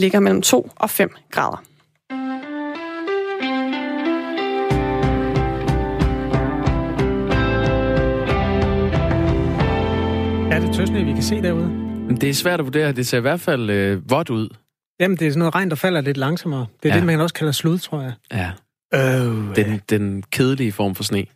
ligger mellem 2 og 5 grader. Er det tøsne, vi kan se derude? Det er svært at vurdere. Det ser i hvert fald øh, vådt ud. Jamen, det er sådan noget regn, der falder lidt langsommere. Det er ja. det, man også kalder slud, tror jeg. Ja. Øh, Den, den kedelige form for sne.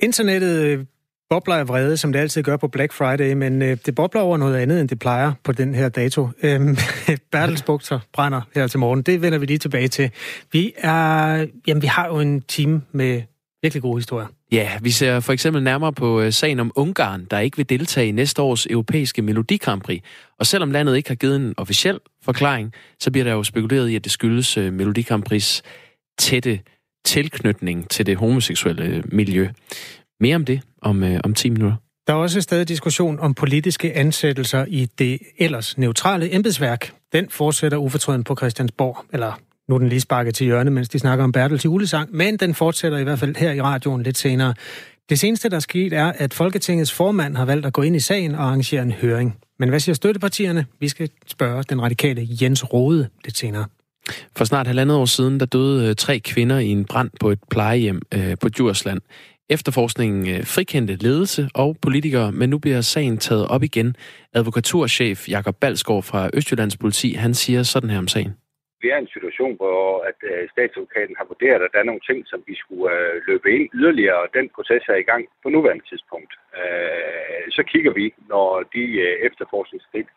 Internettet øh, bobler af vrede, som det altid gør på Black Friday, men øh, det bobler over noget andet, end det plejer på den her dato. Øhm, Bertelsbugter brænder her til morgen. Det vender vi lige tilbage til. Vi, er, jamen, vi har jo en team med virkelig gode historier. Ja, vi ser for eksempel nærmere på øh, sagen om Ungarn, der ikke vil deltage i næste års europæiske Melodi Grand Prix. Og selvom landet ikke har givet en officiel forklaring, så bliver der jo spekuleret i, at det skyldes øh, Melodi Grand Prix tætte tilknytning til det homoseksuelle øh, miljø. Mere om det om, øh, om 10 minutter. Der er også stadig diskussion om politiske ansættelser i det ellers neutrale embedsværk. Den fortsætter ufortrøden på Christiansborg, eller nu er den lige sparket til hjørne, mens de snakker om Bertel til julesang, men den fortsætter i hvert fald her i radioen lidt senere. Det seneste, der er sket, er, at Folketingets formand har valgt at gå ind i sagen og arrangere en høring. Men hvad siger støttepartierne? Vi skal spørge den radikale Jens Rode lidt senere. For snart halvandet år siden, der døde øh, tre kvinder i en brand på et plejehjem øh, på Djursland. Efterforskningen øh, frikendte ledelse og politikere, men nu bliver sagen taget op igen. Advokaturchef Jakob Balsgaard fra Østjyllands politi, han siger sådan her om sagen. Vi er i en situation, hvor at øh, statsadvokaten har vurderet, at der er nogle ting, som vi skulle øh, løbe ind yderligere, og den proces er i gang på nuværende tidspunkt. Så kigger vi, når de efterforskningsskridt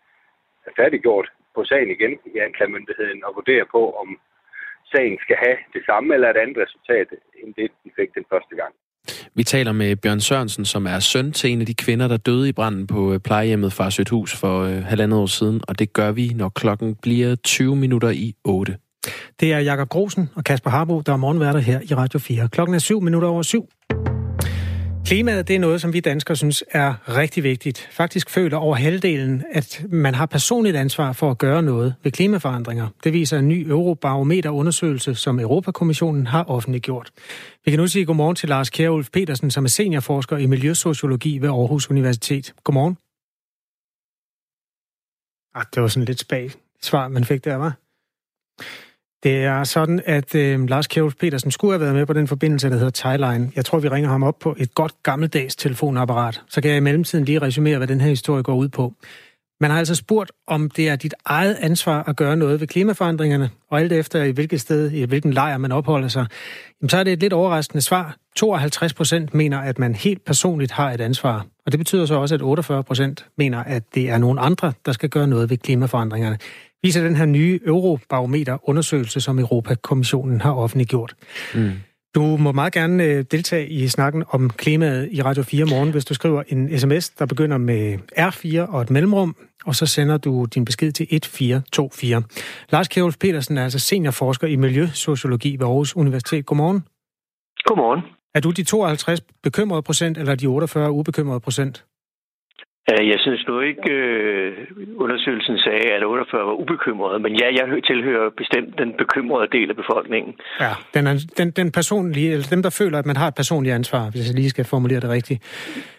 er færdiggjort på sagen igen i anklagemyndigheden, og vurderer på, om sagen skal have det samme eller et andet resultat, end det, de fik den første gang. Vi taler med Bjørn Sørensen, som er søn til en af de kvinder, der døde i branden på øh, plejehjemmet plejehjemmet Farsøt for øh, halvandet år siden, og det gør vi, når klokken bliver 20 minutter i 8. Det er Jakob Grosen og Kasper Harbo, der er morgenværter her i Radio 4. Klokken er 7 minutter over 7. Klimaet det er noget, som vi danskere synes er rigtig vigtigt. Faktisk føler over halvdelen, at man har personligt ansvar for at gøre noget ved klimaforandringer. Det viser en ny Eurobarometer-undersøgelse, som Europakommissionen har offentliggjort. Vi kan nu sige godmorgen til Lars Kjærulf Petersen, som er seniorforsker i miljøsociologi ved Aarhus Universitet. Godmorgen. Ah, det var sådan lidt spag svar, man fik der, var. Det er sådan, at øh, Lars Kjærhus Petersen skulle have været med på den forbindelse, der hedder Thailine. Jeg tror, vi ringer ham op på et godt gammeldags telefonapparat. Så kan jeg i mellemtiden lige resumere, hvad den her historie går ud på. Man har altså spurgt, om det er dit eget ansvar at gøre noget ved klimaforandringerne, og alt efter i hvilket sted, i hvilken lejr man opholder sig, jamen, så er det et lidt overraskende svar. 52 procent mener, at man helt personligt har et ansvar. Og det betyder så også, at 48 procent mener, at det er nogen andre, der skal gøre noget ved klimaforandringerne viser den her nye Eurobarometer-undersøgelse, som Europakommissionen har offentliggjort. Mm. Du må meget gerne øh, deltage i snakken om klimaet i Radio 4 morgen, hvis du skriver en sms, der begynder med R4 og et mellemrum, og så sender du din besked til 1424. Lars Kjærulf Petersen er altså seniorforsker i miljøsociologi ved Aarhus Universitet. Godmorgen. Godmorgen. Er du de 52 bekymrede procent, eller de 48 ubekymrede procent? Jeg synes nu ikke, øh, undersøgelsen sagde, at 48 var ubekymrede, men ja, jeg tilhører bestemt den bekymrede del af befolkningen. Ja, den, den, den personlige, eller dem, der føler, at man har et personligt ansvar, hvis jeg lige skal formulere det rigtigt.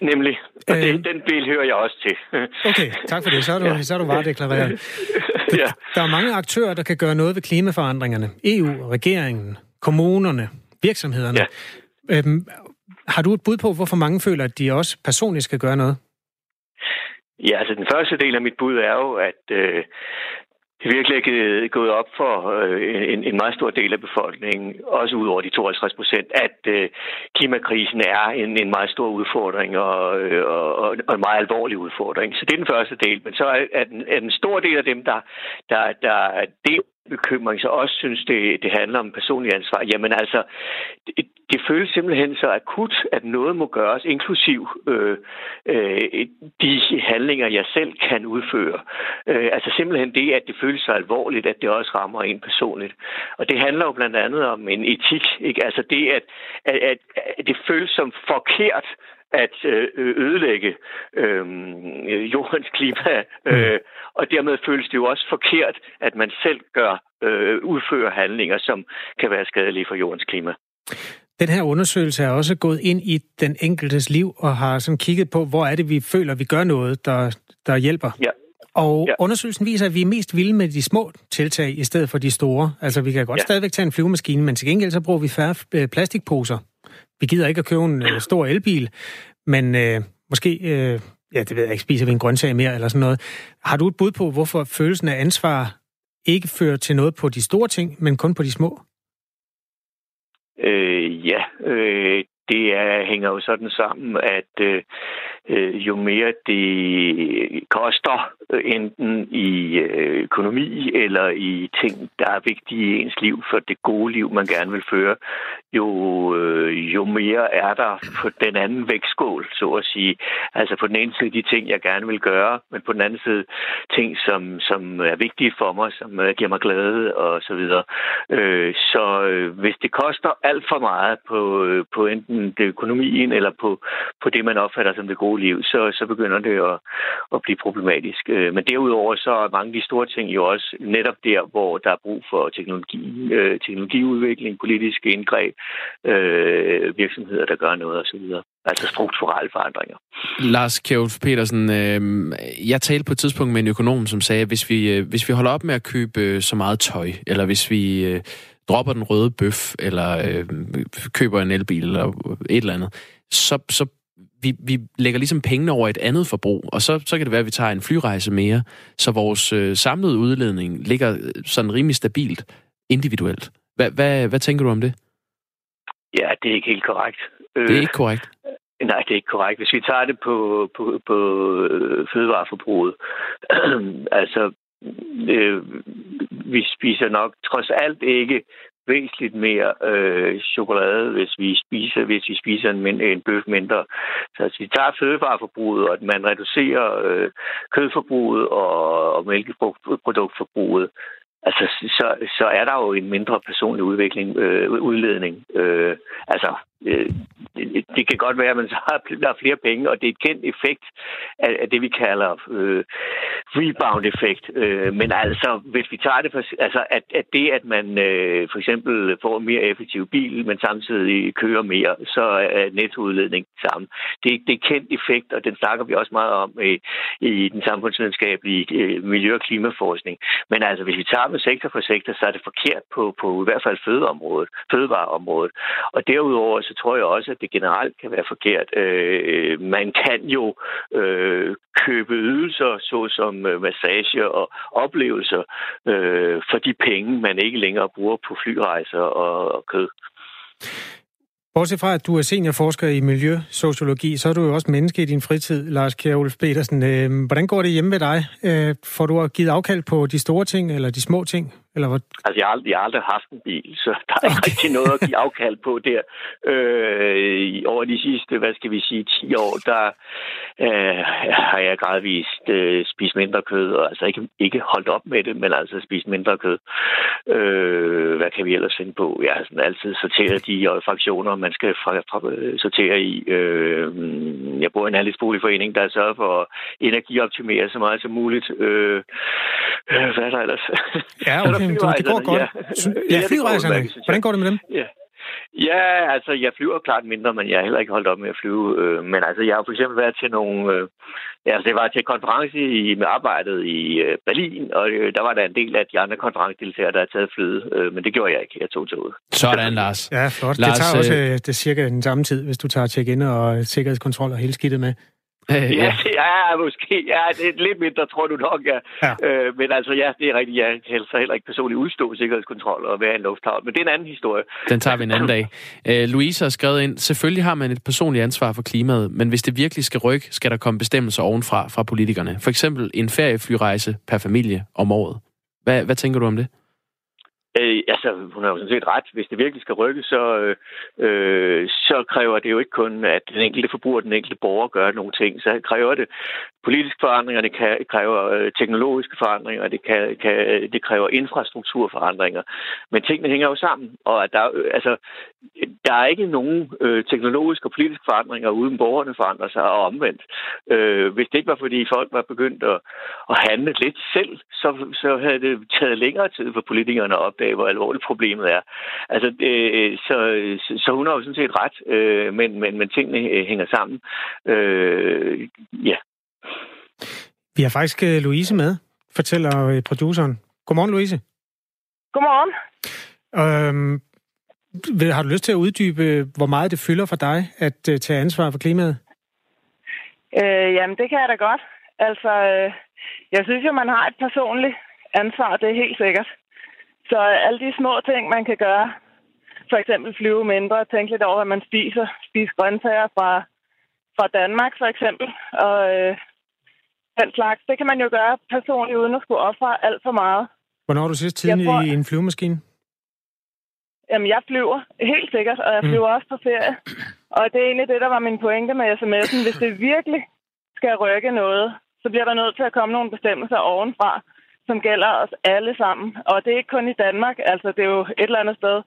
Nemlig, og øh, den, den del hører jeg også til. okay, tak for det. Så er du, ja. så er du varedeklareret. ja. Der er mange aktører, der kan gøre noget ved klimaforandringerne. EU, regeringen, kommunerne, virksomhederne. Ja. Øhm, har du et bud på, hvorfor mange føler, at de også personligt skal gøre noget? Ja, altså den første del af mit bud er jo, at øh, det virkelig er gået op for øh, en, en meget stor del af befolkningen, også ud over de 52 procent, at øh, klimakrisen er en, en meget stor udfordring og, øh, og, og en meget alvorlig udfordring. Så det er den første del. Men så er, er, den, er den store del af dem, der, der, der del bekymring, så også synes, det, det handler om personlig ansvar. Jamen altså, det, det føles simpelthen så akut, at noget må gøres, inklusiv øh, øh, de handlinger, jeg selv kan udføre. Øh, altså simpelthen det, at det føles så alvorligt, at det også rammer en personligt. Og det handler jo blandt andet om en etik. Ikke? Altså det, at, at, at, at det føles som forkert, at øh, ødelægge øh, jordens klima. Øh, mm. og dermed føles det jo også forkert, at man selv gør øh, udfører handlinger, som kan være skadelige for jordens klima. Den her undersøgelse er også gået ind i den enkeltes liv og har sådan kigget på, hvor er det, vi føler, vi gør noget, der, der hjælper. Ja. Og ja. undersøgelsen viser, at vi er mest vilde med de små tiltag i stedet for de store. Altså, vi kan godt ja. stadigvæk tage en flyvemaskine, men til gengæld så bruger vi færre øh, plastikposer. Vi gider ikke at købe en øh, stor elbil, men øh, måske, øh, ja, det ved jeg ikke, spiser vi en grøntsag mere eller sådan noget. Har du et bud på, hvorfor følelsen af ansvar ikke fører til noget på de store ting, men kun på de små? Øh, ja, øh, det er, hænger jo sådan sammen, at øh, øh, jo mere det koster, øh, enten i øh, økonomi eller i ting, der er vigtige i ens liv for det gode liv, man gerne vil føre, jo, øh, jo mere er der på den anden vægtskål, så at sige. Altså på den ene side de ting, jeg gerne vil gøre, men på den anden side ting, som, som er vigtige for mig, som øh, giver mig glæde og så videre. Øh, så øh, hvis det koster alt for meget på, øh, på enten det økonomien eller på, på det, man opfatter som det gode liv, så, så begynder det at, at blive problematisk. Øh, men derudover så er mange af de store ting jo også netop der, hvor der er brug for teknologi, øh, teknologiudvikling, politiske indgreb, øh, virksomheder, der gør noget osv. Altså strukturelle forandringer. Lars Kjærulf Petersen, øh, jeg talte på et tidspunkt med en økonom, som sagde, at hvis vi, øh, hvis vi holder op med at købe øh, så meget tøj, eller hvis vi øh, dropper den røde bøf, eller øh, køber en elbil, eller et eller andet, så, så vi, vi lægger ligesom pengene over et andet forbrug, og så, så kan det være, at vi tager en flyrejse mere, så vores øh, samlede udledning ligger øh, sådan rimelig stabilt individuelt. Hvad, hvad, hvad tænker du om det? Ja, det er ikke helt korrekt. Det er ikke korrekt? Øh, nej, det er ikke korrekt. Hvis vi tager det på, på, på øh, fødevareforbruget, altså, øh, vi spiser nok trods alt ikke væsentligt mere øh, chokolade, hvis vi spiser, hvis vi spiser en, en bøf mindre. Så hvis vi tager fødevareforbruget, og at man reducerer øh, kødforbruget og, og mælkeproduktforbruget, altså, så, så er der jo en mindre personlig udvikling, øh, udledning. Øh, altså, øh, det, det kan godt være, at man så har, der flere penge, og det er et kendt effekt af, af det, vi kalder øh, rebound-effekt. Øh, men altså, hvis vi tager det for, altså, at, at det, at man øh, for eksempel får en mere effektiv bil, men samtidig kører mere, så er nettoudledning det samme. Det, det er et kendt effekt, og den snakker vi også meget om i, i den samfundsvidenskabelige øh, miljø- og klimaforskning. Men altså, hvis vi tager med sektor for sektor, så er det forkert på, på i hvert fald fødeområdet, fødevareområdet. Og derudover så tror jeg også, at det generelt kan være forkert. Øh, man kan jo øh, købe ydelser, såsom øh, massage og oplevelser, øh, for de penge, man ikke længere bruger på flyrejser og, og kød. Bortset fra, at du er seniorforsker i miljøsociologi, så er du jo også menneske i din fritid, Lars Kjærulf Petersen. Øh, hvordan går det hjemme ved dig? Øh, får du givet afkald på de store ting eller de små ting? Eller hvad? Altså, jeg har, aldrig, jeg har aldrig haft en bil, så der er okay. ikke rigtig noget at give afkald på der. Øh, over de sidste, hvad skal vi sige, 10 år, der øh, har jeg gradvist øh, spist mindre kød, og altså ikke, ikke holdt op med det, men altså spist mindre kød. Øh, hvad kan vi ellers finde på? Jeg har sådan altid sorteret de fraktioner, man skal fra, fra, sortere i. Øh, jeg bor i en andelsboligforening, der sørger for at energioptimere så meget som muligt. Øh, hvad er der ellers? Ja, okay. Det går godt. Ja, ja flyrejserne. Hvordan går det med dem? Ja. Ja, altså, jeg flyver klart mindre, men jeg har heller ikke holdt op med at flyve. Øh, men altså, jeg har for eksempel været til nogle... Øh, ja, altså, det var til konference i, med arbejdet i øh, Berlin, og øh, der var der en del af de andre konferencedeltagere, der havde taget flyet. Øh, men det gjorde jeg ikke. Jeg tog til ud. Sådan, Lars. Ja, flot. Lars, det tager også øh, det cirka den samme tid, hvis du tager check-in og sikkerhedskontrol og hele skidtet med. Øh, ja, ja, måske. Ja, det er lidt mindre, tror du nok, ja. ja. Øh, men altså, ja, det er rigtigt. Jeg så heller ikke personligt udstå sikkerhedskontrol og være en lufthavn. Men det er en anden historie. Den tager vi en anden dag. Øh, Louise har skrevet ind, selvfølgelig har man et personligt ansvar for klimaet, men hvis det virkelig skal rykke, skal der komme bestemmelser ovenfra fra politikerne. For eksempel en ferieflyrejse per familie om året. Hvad, hvad tænker du om det? Øh, altså, hun har jo sådan set ret. Hvis det virkelig skal rykke, så, øh, øh, så kræver det jo ikke kun, at den enkelte forbruger, den enkelte borger gør nogle ting. Så kræver det politiske forandringer, det kan, kræver øh, teknologiske forandringer, det, kan, kan, det kræver infrastrukturforandringer. Men tingene hænger jo sammen, og at der, øh, altså, der er ikke nogen øh, teknologiske og politiske forandringer, uden borgerne forandrer sig, og omvendt. Øh, hvis det ikke var, fordi folk var begyndt at, at handle lidt selv, så, så havde det taget længere tid for politikerne at opdage, hvor alvorligt problemet er. Altså, øh, så, så hun har jo sådan set ret, øh, men, men, men tingene hænger sammen. Øh, ja. Vi har faktisk øh, Louise med, fortæller øh, produceren. Godmorgen, Louise. Godmorgen. Øhm, har du lyst til at uddybe, hvor meget det fylder for dig at tage ansvar for klimaet? Øh, jamen, det kan jeg da godt. Altså, øh, jeg synes jo, man har et personligt ansvar, det er helt sikkert. Så alle de små ting, man kan gøre, for eksempel flyve mindre, tænke lidt over, hvad man spiser, spise grøntsager fra, fra Danmark for eksempel, og øh, den slags, det kan man jo gøre personligt, uden at skulle ofre alt for meget. Hvornår har du sidst tiden tror, i en flyvemaskine? Jamen, jeg flyver helt sikkert, og jeg mm. flyver mm. også på ferie. Og det er egentlig det, der var min pointe med sms'en. Hvis det virkelig skal rykke noget, så bliver der nødt til at komme nogle bestemmelser ovenfra, som gælder os alle sammen. Og det er ikke kun i Danmark, altså det er jo et eller andet sted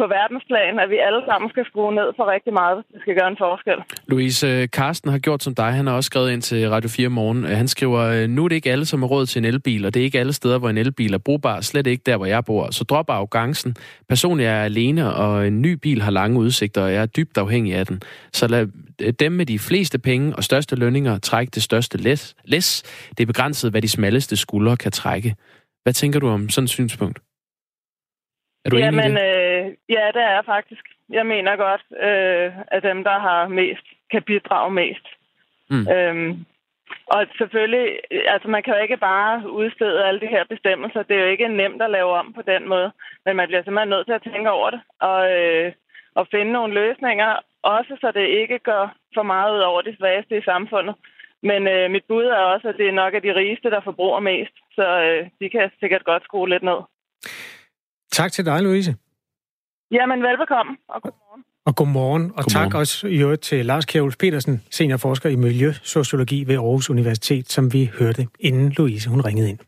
på verdensplan, at vi alle sammen skal skrue ned for rigtig meget, hvis det skal gøre en forskel. Louise, Karsten har gjort som dig. Han har også skrevet ind til Radio 4 morgen. Han skriver, nu er det ikke alle, som har råd til en elbil, og det er ikke alle steder, hvor en elbil er brugbar. Slet ikke der, hvor jeg bor. Så drop arrogancen. Personligt er jeg alene, og en ny bil har lange udsigter, og jeg er dybt afhængig af den. Så lad dem med de fleste penge og største lønninger trække det største læs. læs. Det er begrænset, hvad de smalleste skuldre kan trække. Hvad tænker du om sådan et synspunkt? Er du Jamen, enig i det? Øh, ja, det er faktisk. Jeg mener godt, øh, at dem, der har mest, kan bidrage mest. Mm. Øhm, og selvfølgelig, altså man kan jo ikke bare udstede alle de her bestemmelser. Det er jo ikke nemt at lave om på den måde. Men man bliver simpelthen nødt til at tænke over det. Og, øh, og finde nogle løsninger. Også så det ikke går for meget ud over de svageste i samfundet. Men øh, mit bud er også, at det er nok af de rigeste, der forbruger mest. Så øh, de kan sikkert godt skrue lidt ned. Tak til dig, Louise. Jamen, velbekomme, og godmorgen. Og godmorgen, og godmorgen. tak også i øvrigt til Lars Kjævels Petersen, seniorforsker i Miljøsociologi ved Aarhus Universitet, som vi hørte, inden Louise hun ringede ind.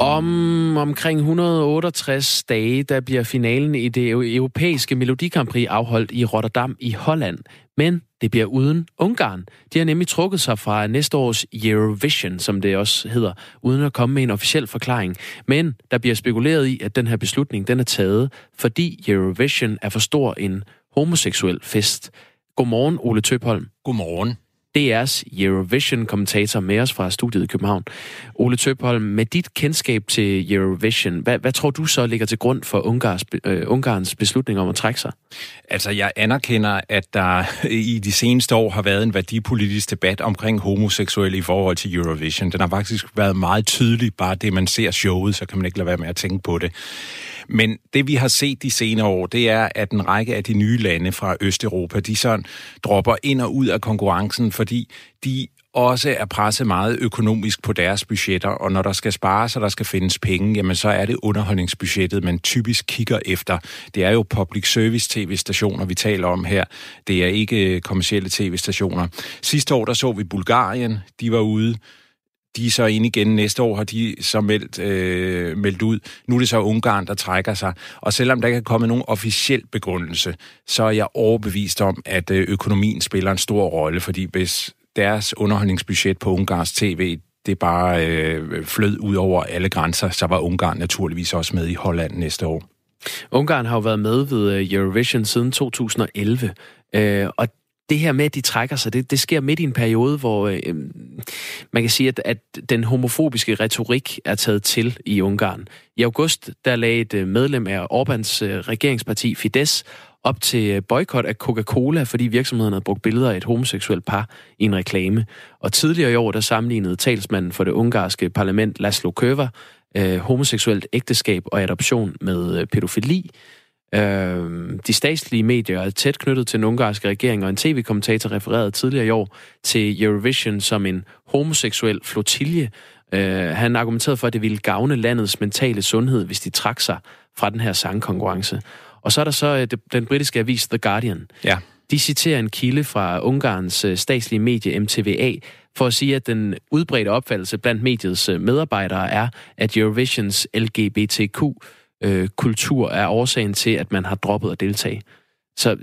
Om omkring 168 dage, der bliver finalen i det europæiske Melodikampri afholdt i Rotterdam i Holland. Men det bliver uden Ungarn. De har nemlig trukket sig fra næste års Eurovision, som det også hedder, uden at komme med en officiel forklaring. Men der bliver spekuleret i, at den her beslutning den er taget, fordi Eurovision er for stor en homoseksuel fest. Godmorgen, Ole Tøbholm. Godmorgen. DR's Eurovision-kommentator med os fra studiet i København. Ole Tøbholm, med dit kendskab til Eurovision, hvad, hvad tror du så ligger til grund for Ungars, øh, Ungarns beslutning om at trække sig? Altså, jeg anerkender, at der i de seneste år har været en værdipolitisk debat omkring homoseksuelle i forhold til Eurovision. Den har faktisk været meget tydelig, bare det man ser showet, så kan man ikke lade være med at tænke på det. Men det vi har set de senere år, det er, at en række af de nye lande fra Østeuropa, de sådan dropper ind og ud af konkurrencen, fordi de også er presset meget økonomisk på deres budgetter, og når der skal spares, og der skal findes penge, jamen så er det underholdningsbudgettet, man typisk kigger efter. Det er jo public service tv-stationer, vi taler om her. Det er ikke kommersielle tv-stationer. Sidste år, der så vi Bulgarien, de var ude de er så ind igen næste år, har de så meldt, øh, meldt ud. Nu er det så Ungarn, der trækker sig. Og selvom der ikke er kommet nogen officiel begrundelse, så er jeg overbevist om, at øh, økonomien spiller en stor rolle, fordi hvis deres underholdningsbudget på Ungarns tv, det bare øh, flød ud over alle grænser, så var Ungarn naturligvis også med i Holland næste år. Ungarn har jo været med ved øh, Eurovision siden 2011, øh, og det her med, at de trækker sig, det, det sker midt i en periode, hvor øh, øhm, man kan sige, at, at den homofobiske retorik er taget til i Ungarn. I august, der lagde et øh, medlem af Orbans øh, regeringsparti Fidesz op til øh, boykot af Coca-Cola, fordi virksomheden havde brugt billeder af et homoseksuelt par i en reklame. Og tidligere i år, der sammenlignede talsmanden for det ungarske parlament, Laszlo Köver, øh, homoseksuelt ægteskab og adoption med øh, pædofili. Øh, de statslige medier er tæt knyttet til den ungarske regering, og en tv-kommentator refererede tidligere i år til Eurovision som en homoseksuel flotilje. Øh, han argumenterede for, at det ville gavne landets mentale sundhed, hvis de trak sig fra den her sangkonkurrence. Og så er der så øh, den britiske avis The Guardian. Ja. De citerer en kilde fra Ungarns øh, statslige medie MTVA for at sige, at den udbredte opfattelse blandt mediets øh, medarbejdere er, at Eurovisions LGBTQ Øh, kultur er årsagen til, at man har droppet at deltage. Så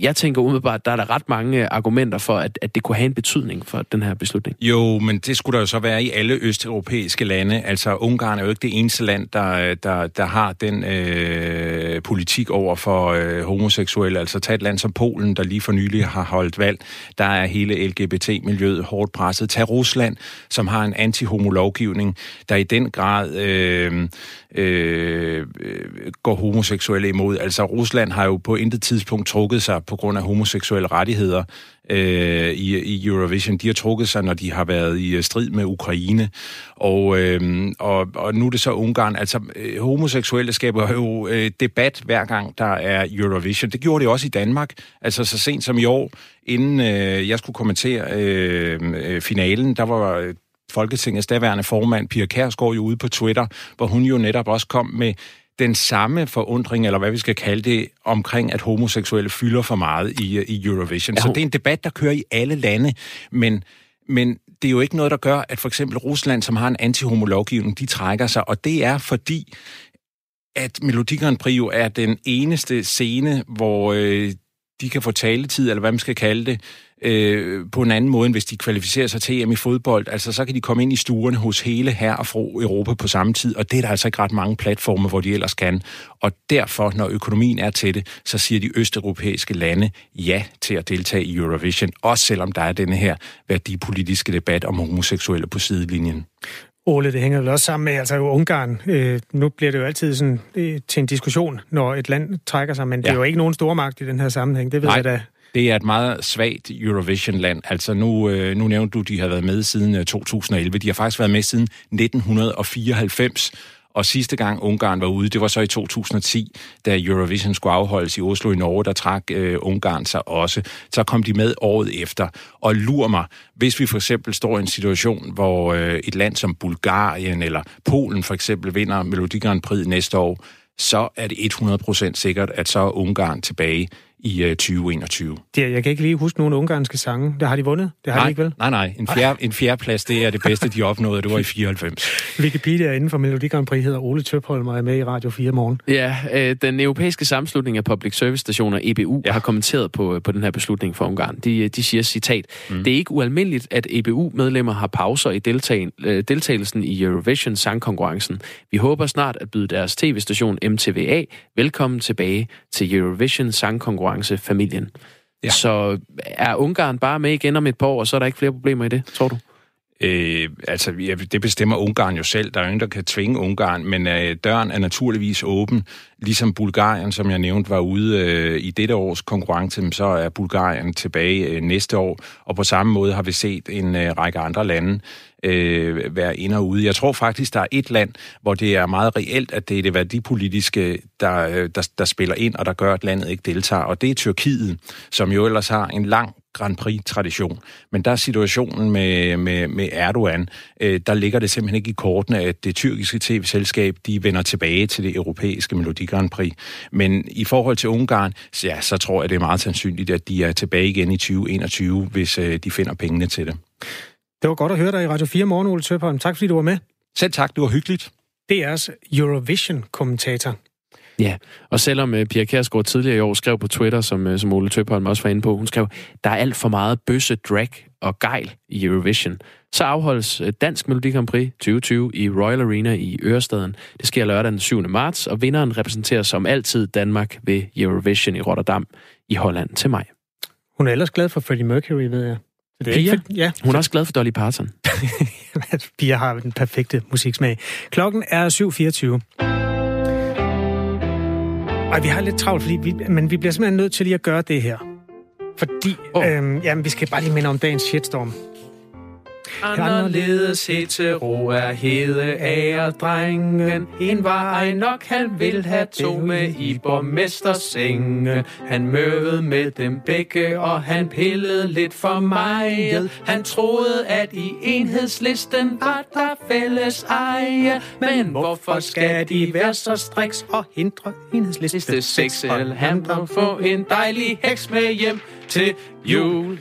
jeg tænker umiddelbart, der er der ret mange argumenter for, at, at det kunne have en betydning for den her beslutning. Jo, men det skulle der jo så være i alle østeuropæiske lande. Altså, Ungarn er jo ikke det eneste land, der, der, der har den øh, politik over for øh, homoseksuelle. Altså, tag et land som Polen, der lige for nylig har holdt valg. Der er hele LGBT-miljøet hårdt presset. Tag Rusland, som har en anti-homolovgivning, der i den grad øh, øh, går homoseksuelle imod. Altså, Rusland har jo på intet tidspunkt trukket sig på grund af homoseksuelle rettigheder øh, i, i Eurovision. De har trukket sig, når de har været i øh, strid med Ukraine. Og, øh, og, og nu er det så Ungarn. Altså, øh, homoseksuelle skaber jo øh, debat hver gang, der er Eurovision. Det gjorde det også i Danmark. Altså, så sent som i år, inden øh, jeg skulle kommentere øh, øh finalen, der var Folketingets daværende formand, Pia Kærsgaard, jo ude på Twitter, hvor hun jo netop også kom med den samme forundring, eller hvad vi skal kalde det, omkring, at homoseksuelle fylder for meget i, i Eurovision. Ja, hun... Så det er en debat, der kører i alle lande, men, men det er jo ikke noget, der gør, at for eksempel Rusland, som har en anti-homolovgivning, de trækker sig, og det er fordi, at Melodi Grand Prix jo er den eneste scene, hvor øh, de kan få taletid, eller hvad man skal kalde det, øh, på en anden måde, end hvis de kvalificerer sig til EM i fodbold. Altså, så kan de komme ind i stuerne hos hele her og fro Europa på samme tid, og det er der altså ikke ret mange platforme, hvor de ellers kan. Og derfor, når økonomien er til det, så siger de østeuropæiske lande ja til at deltage i Eurovision, også selvom der er denne her værdipolitiske debat om homoseksuelle på sidelinjen. Ole, det hænger vel også sammen med, altså Ungarn, øh, nu bliver det jo altid sådan, øh, til en diskussion, når et land trækker sig, men ja. det er jo ikke nogen stormagt i den her sammenhæng, det ved Nej. jeg da. Det er et meget svagt Eurovision-land. Altså nu, øh, nu nævnte du, de har været med siden øh, 2011. De har faktisk været med siden 1994. Og sidste gang Ungarn var ude, det var så i 2010, da Eurovision skulle afholdes i Oslo i Norge, der trak øh, Ungarn sig også. Så kom de med året efter. Og lur mig, hvis vi for eksempel står i en situation, hvor øh, et land som Bulgarien eller Polen for eksempel vinder Melodi Grand Prix næste år, så er det 100% sikkert, at så er Ungarn tilbage i uh, 2021. Det, jeg kan ikke lige huske nogle ungarske sange. Det har de vundet? Det har nej, de ikke vel? Nej, nej. En, fjerde, en fjerdeplads, det er det bedste, de opnåede. Det var i 94. Wikipedia inden for Melodi Grand Prix hedder Ole Tøpholm og er med i Radio 4 morgen. Ja, øh, den europæiske sammenslutning af public service stationer, EBU, ja. har kommenteret på, på den her beslutning for Ungarn. De, de siger, citat, mm. det er ikke ualmindeligt, at EBU-medlemmer har pauser i deltagen, øh, deltagelsen i Eurovision sangkonkurrencen. Vi håber snart at byde deres tv-station MTVA velkommen tilbage til Eurovision sangkonkurrencen familien. Ja. Så er Ungarn bare med igen om et par år, og så er der ikke flere problemer i det, tror du? Øh, altså, ja, det bestemmer Ungarn jo selv. Der er ingen, der kan tvinge Ungarn, men øh, døren er naturligvis åben. Ligesom Bulgarien, som jeg nævnte, var ude øh, i dette års konkurrence, så er Bulgarien tilbage øh, næste år. Og på samme måde har vi set en øh, række andre lande øh, være ind og ude. Jeg tror faktisk, der er et land, hvor det er meget reelt, at det er det værdipolitiske, der, øh, der, der spiller ind, og der gør, at landet ikke deltager. Og det er Tyrkiet, som jo ellers har en lang Grand Prix-tradition. Men der er situationen med, med, med Erdogan, øh, der ligger det simpelthen ikke i kortene, at det tyrkiske tv-selskab, de vender tilbage til det europæiske Melodi Grand Prix. Men i forhold til Ungarn, så, ja, så tror jeg, det er meget sandsynligt, at de er tilbage igen i 2021, hvis øh, de finder pengene til det. Det var godt at høre dig i Radio 4 morgen, Ole Tøbholm. Tak fordi du var med. Selv tak, det var hyggeligt. DR's Eurovision-kommentator. Ja, og selvom uh, Pia Kærsgaard tidligere i år skrev på Twitter, som, uh, som Ole Tøbholm også var inde på, hun skrev, der er alt for meget bøsse, drag og gejl i Eurovision. Så afholdes uh, Dansk Melodi Grand Prix 2020 i Royal Arena i Ørestaden. Det sker lørdag den 7. marts, og vinderen repræsenterer som altid Danmark ved Eurovision i Rotterdam i Holland til maj. Hun er ellers glad for Freddie Mercury, ved jeg. Det er Pia? Ikke, ja. Hun er også glad for Dolly Parton. Pia har den perfekte musiksmag. Klokken er 7.24. Ej, vi har lidt travlt, fordi vi, men vi bliver simpelthen nødt til lige at gøre det her. Fordi, oh. øhm, jamen, vi skal bare lige minde om dagens shitstorm. Anderledes hetero er hede af drengen. En var ej nok, han vil have to med i borgmestersenge. Han møvede med dem begge, og han pillede lidt for mig. Han troede, at i enhedslisten var der fælles eje. Men hvorfor skal de være så striks og hindre enhedsliste sex? Han få en dejlig heks med hjem til jul.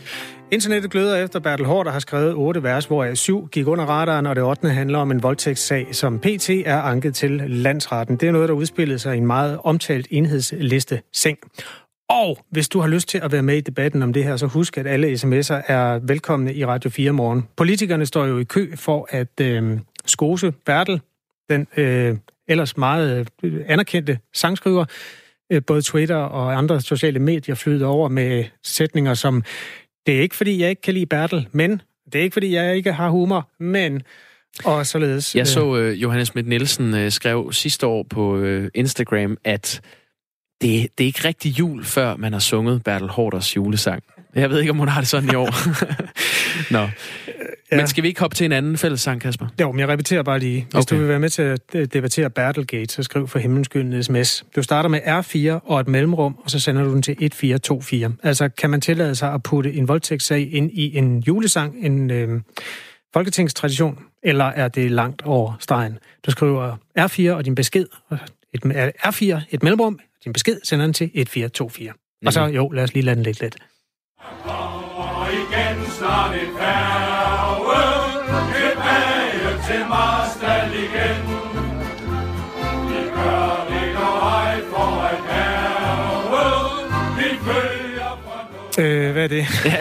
Internettet gløder efter Bertel Hård, der har skrevet otte vers, hvor syv gik under radaren, og det 8. handler om en voldtægtssag, som PT er anket til landsretten. Det er noget, der udspillede sig i en meget omtalt enhedsliste seng. Og hvis du har lyst til at være med i debatten om det her, så husk, at alle sms'er er velkomne i Radio 4 morgen. Politikerne står jo i kø for at øh, skose Bertel, den øh, ellers meget øh, anerkendte sangskriver, øh, både Twitter og andre sociale medier flyder over med sætninger som, det er ikke fordi, jeg ikke kan lide Bertel, men det er ikke fordi, jeg ikke har humor, men... Og således. Jeg så øh, Johannes Schmidt Nielsen øh, skrev sidste år på øh, Instagram, at det, det er ikke rigtig jul, før man har sunget Bertel Hårders julesang. Jeg ved ikke, om hun har det sådan i år. Nå. Ja. Men skal vi ikke hoppe til en anden fælles sang, Kasper? Jo, men jeg repeterer bare lige. Hvis okay. du vil være med til at øh, debattere Bertelgate, så skriv for himlens skyld sms. Du starter med R4 og et mellemrum, og så sender du den til 1424. Altså, kan man tillade sig at putte en voldtægtssag ind i en julesang, en øh, folketingstradition, eller er det langt over stregen? Du skriver R4 og din besked, et, R4, et mellemrum, din besked, sender den til 1424. Mm. Og så, jo, lad os lige lade den lidt. Kommer igen snart en færge, tilbage til Marstal igen. Vi gør det ej for at herve, vi følger fra Øh, hvad er det? ja,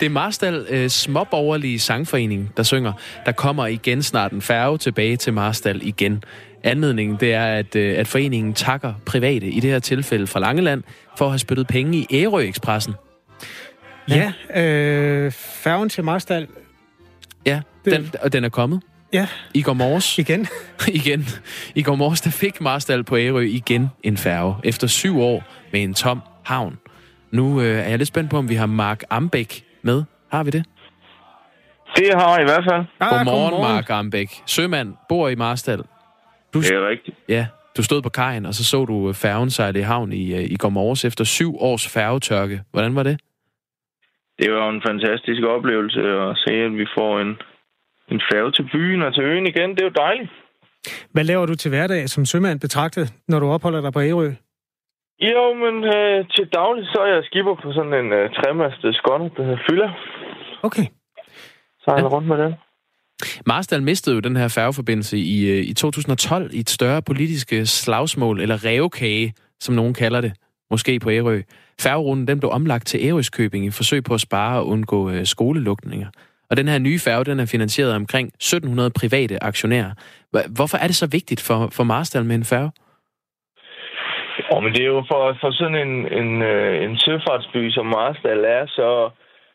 det er Marstal øh, småborgerlige sangforening, der synger, der kommer igen snart en færge tilbage til Marstal igen. Anledningen det er, at, øh, at foreningen takker private, i det her tilfælde fra Langeland, for at have spyttet penge i Ærø Expressen. Ja, øh, færgen til Marstal. Ja, den, og den er kommet. Ja. I går morges. Igen. igen. I går morges, der fik Marstal på Ærø igen en færge. Efter syv år med en tom havn. Nu øh, er jeg lidt spændt på, om vi har Mark Ambæk med. Har vi det? Det har jeg i hvert fald. Ah, godmorgen, godmorgen, Mark Ambæk. Sømand, bor i Marstal. Du, det er rigtigt. Ja, du stod på kajen, og så så du øh, færgen sejle i havn i, øh, i går morges efter syv års færgetørke. Hvordan var det? Det var en fantastisk oplevelse at se, at vi får en, en færge til byen og til øen igen. Det er jo dejligt. Hvad laver du til hverdag som sømand betragtet, når du opholder dig på Ærø? Jo, men øh, til daglig så er jeg skipper på sådan en øh, tremastet skånd, der hedder Fyller. Okay. Så er jeg ja. rundt med den. Marstal mistede jo den her færgeforbindelse i, øh, i 2012 i et større politisk slagsmål, eller revkage, som nogen kalder det, måske på Ærø. Færgerunden den blev omlagt til Ærøskøbing i forsøg på at spare og undgå øh, skolelukninger. Og den her nye færge, den er finansieret af omkring 1700 private aktionærer. Hvorfor er det så vigtigt for, for Marstal med en færge? Ja, men det er jo for, for sådan en, en, øh, en søfartsby, som Marstal er, så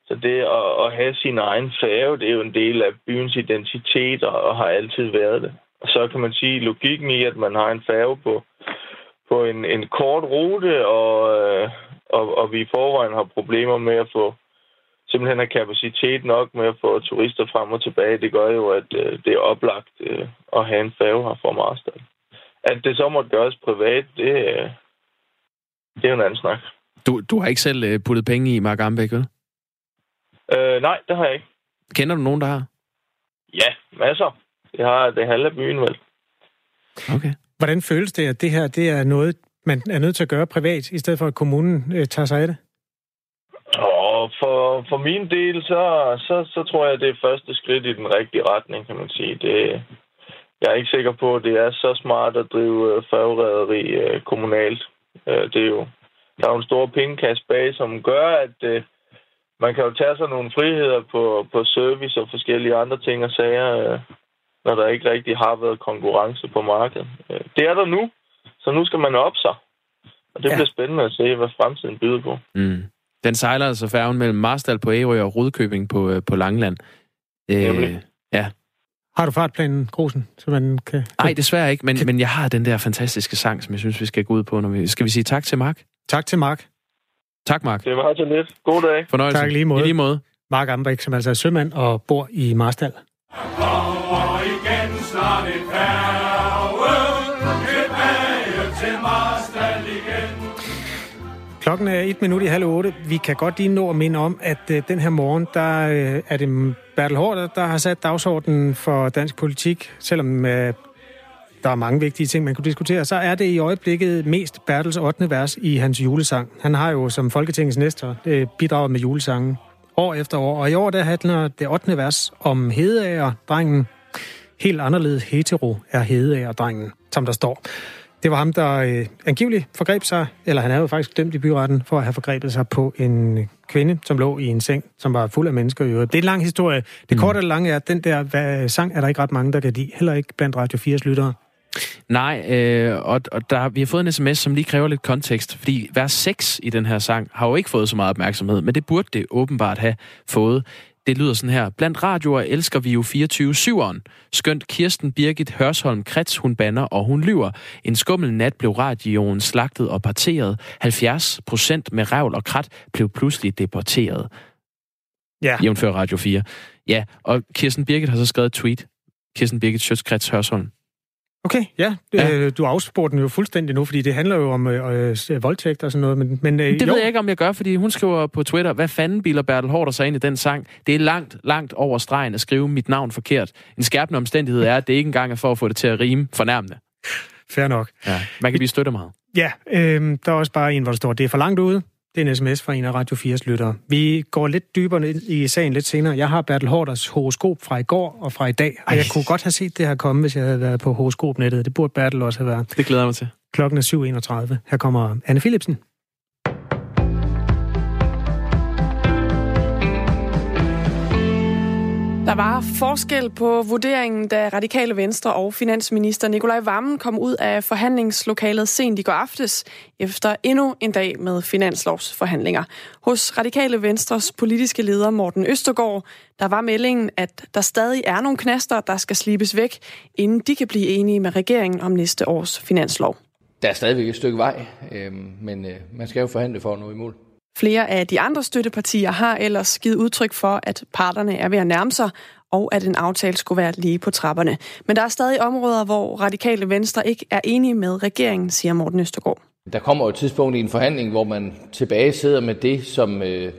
så det at, at have sin egen færge, det er jo en del af byens identitet og, og har altid været det. Og så kan man sige logikken i, at man har en færge på, på en, en kort rute, og, øh, og, og vi i forvejen har problemer med at få simpelthen have kapacitet nok med at få turister frem og tilbage. Det gør jo, at øh, det er oplagt øh, at have en færge her fra Marstal. At det så måtte gøres privat, det, det er jo en anden snak. Du, du har ikke selv puttet penge i Mark Ambæk, vel? Øh, nej, det har jeg ikke. Kender du nogen, der har? Ja, masser. Det har det halve byen vel. Okay. Hvordan føles det, at det her det er noget, man er nødt til at gøre privat, i stedet for at kommunen øh, tager sig af det? Og for, for min del, så, så, så tror jeg, det er første skridt i den rigtige retning, kan man sige. Det, jeg er ikke sikker på, at det er så smart at drive øh, færgerederi øh, kommunalt. Øh, det er jo, der er jo en stor pengekasse bag, som gør, at, øh, man kan jo tage sig nogle friheder på, på service og forskellige andre ting og sager, øh, når der ikke rigtig har været konkurrence på markedet. Øh, det er der nu, så nu skal man op sig. Og det ja. bliver spændende at se, hvad fremtiden byder på. Mm. Den sejler altså færgen mellem Marstal på Ærø og Rudkøbing på, øh, på Langland. Øh, ja. Har du fartplanen, Grosen, så man kan... Nej, desværre ikke, men, kan... men jeg har den der fantastiske sang, som jeg synes, vi skal gå ud på. Når vi... Skal vi sige tak til Mark? Tak til Mark. Tak, Mark. Det var så lidt. God dag. Fornøjelse. Tak lige måde. I lige måde. Mark Ambrik, som altså er sømand og bor i Marstal. Klokken er et minut i halv otte. Vi kan godt lige nå at minde om, at den her morgen, der er det Bertel Hård, der har sat dagsordenen for dansk politik, selvom øh, der er mange vigtige ting, man kunne diskutere, så er det i øjeblikket mest Bertels 8. vers i hans julesang. Han har jo som Folketingets næster øh, bidraget med julesangen år efter år, og i år der handler det 8. vers om Hedeager, drengen. Helt anderledes hetero er Hedeager, drengen, som der står. Det var ham, der øh, angiveligt forgreb sig, eller han er jo faktisk dømt i byretten for at have forgrebet sig på en kvinde, som lå i en seng, som var fuld af mennesker i øvrigt. Det er en lang historie. Det mm. korte og lange er, at den der hvad, sang er der ikke ret mange, der kan lide. Heller ikke blandt Radio 4's lyttere. Nej, øh, og, og der, vi har fået en sms, som lige kræver lidt kontekst, fordi vers 6 i den her sang har jo ikke fået så meget opmærksomhed, men det burde det åbenbart have fået. Det lyder sådan her. Blandt radioer elsker vi jo 24-7'eren. Skønt Kirsten Birgit Hørsholm Krets, hun banner og hun lyver. En skummel nat blev radioen slagtet og parteret. 70 procent med revl og krat blev pludselig deporteret. Ja. Jævnfør Radio 4. Ja, og Kirsten Birgit har så skrevet et tweet. Kirsten Birgit Schøtz Hørsholm. Okay, ja. ja. Øh, du afspurgte den jo fuldstændig nu, fordi det handler jo om øh, øh, voldtægt og sådan noget. Men, men, øh, det jo. ved jeg ikke, om jeg gør, fordi hun skriver på Twitter, hvad fanden biler Bertel Hårder sig ind i den sang? Det er langt, langt over stregen at skrive mit navn forkert. En skærpende omstændighed er, at det ikke engang er for at få det til at rime fornærmende. Fair nok. Ja. Man kan blive støtte meget. Ja, øh, der er også bare en, hvor der står, det er for langt ude. Det er en sms fra en af Radio 4's lyttere. Vi går lidt dybere i sagen lidt senere. Jeg har Bertel Hårders horoskop fra i går og fra i dag, og Ej. jeg kunne godt have set det her komme, hvis jeg havde været på horoskopnettet. Det burde Bertel også have været. Det glæder jeg mig til. Klokken er 7.31. Her kommer Anne Philipsen. Der var forskel på vurderingen, da Radikale Venstre og finansminister Nikolaj Vammen kom ud af forhandlingslokalet sent i går aftes, efter endnu en dag med finanslovsforhandlinger. Hos Radikale Venstres politiske leder Morten Østergaard, der var meldingen, at der stadig er nogle knaster, der skal slibes væk, inden de kan blive enige med regeringen om næste års finanslov. Der er stadigvæk et stykke vej, øh, men øh, man skal jo forhandle for at nå i mål. Flere af de andre støttepartier har ellers givet udtryk for, at parterne er ved at nærme sig, og at en aftale skulle være lige på trapperne. Men der er stadig områder, hvor radikale venstre ikke er enige med regeringen, siger Morten Østergaard. Der kommer jo et tidspunkt i en forhandling, hvor man tilbage sidder med det, som øh,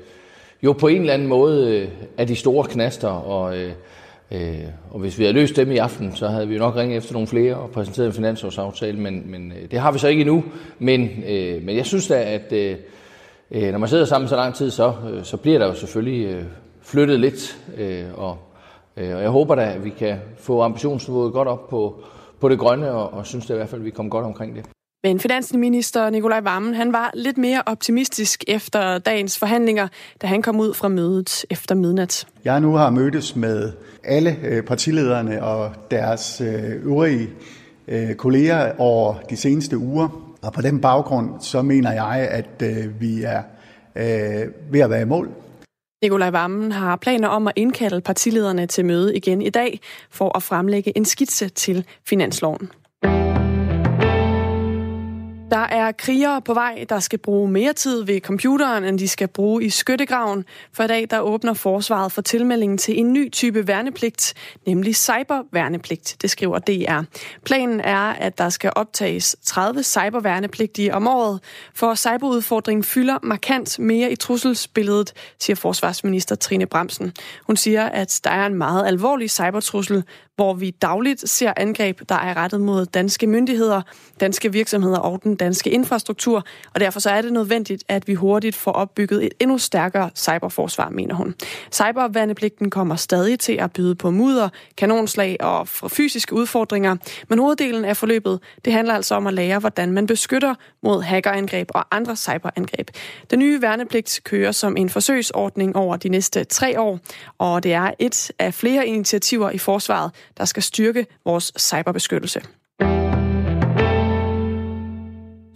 jo på en eller anden måde øh, er de store knaster, og, øh, øh, og hvis vi havde løst dem i aften, så havde vi jo nok ringet efter nogle flere og præsenteret en finansårsaftale, men, men øh, det har vi så ikke endnu. Men, øh, men jeg synes da, at... Øh, øh, når man sidder sammen så lang tid, så, øh, så bliver der jo selvfølgelig øh, flyttet lidt, øh, og, øh, og jeg håber da, at vi kan få ambitionsniveauet godt op på, på det grønne, og, og synes da i hvert fald, at vi kommer godt omkring det. Men finansminister Nikolaj Vammen, han var lidt mere optimistisk efter dagens forhandlinger, da han kom ud fra mødet efter midnat. Jeg nu har mødtes med alle øh, partilederne og deres øh, øvrige kolleger over de seneste uger, og på den baggrund så mener jeg, at øh, vi er øh, ved at være i mål. Nikolaj Vammen har planer om at indkalde partilederne til møde igen i dag for at fremlægge en skitse til finansloven. Der er krigere på vej, der skal bruge mere tid ved computeren, end de skal bruge i skyttegraven. For i dag der åbner forsvaret for tilmeldingen til en ny type værnepligt, nemlig cyberværnepligt, det skriver DR. Planen er, at der skal optages 30 cyberværnepligtige om året, for cyberudfordringen fylder markant mere i trusselsbilledet, siger forsvarsminister Trine Bremsen. Hun siger, at der er en meget alvorlig cybertrussel, hvor vi dagligt ser angreb, der er rettet mod danske myndigheder, danske virksomheder og den danske infrastruktur, og derfor så er det nødvendigt, at vi hurtigt får opbygget et endnu stærkere cyberforsvar, mener hun. Cybervandepligten kommer stadig til at byde på mudder, kanonslag og fysiske udfordringer, men hoveddelen af forløbet, det handler altså om at lære, hvordan man beskytter mod hackerangreb og andre cyberangreb. Den nye værnepligt kører som en forsøgsordning over de næste tre år, og det er et af flere initiativer i forsvaret, der skal styrke vores cyberbeskyttelse.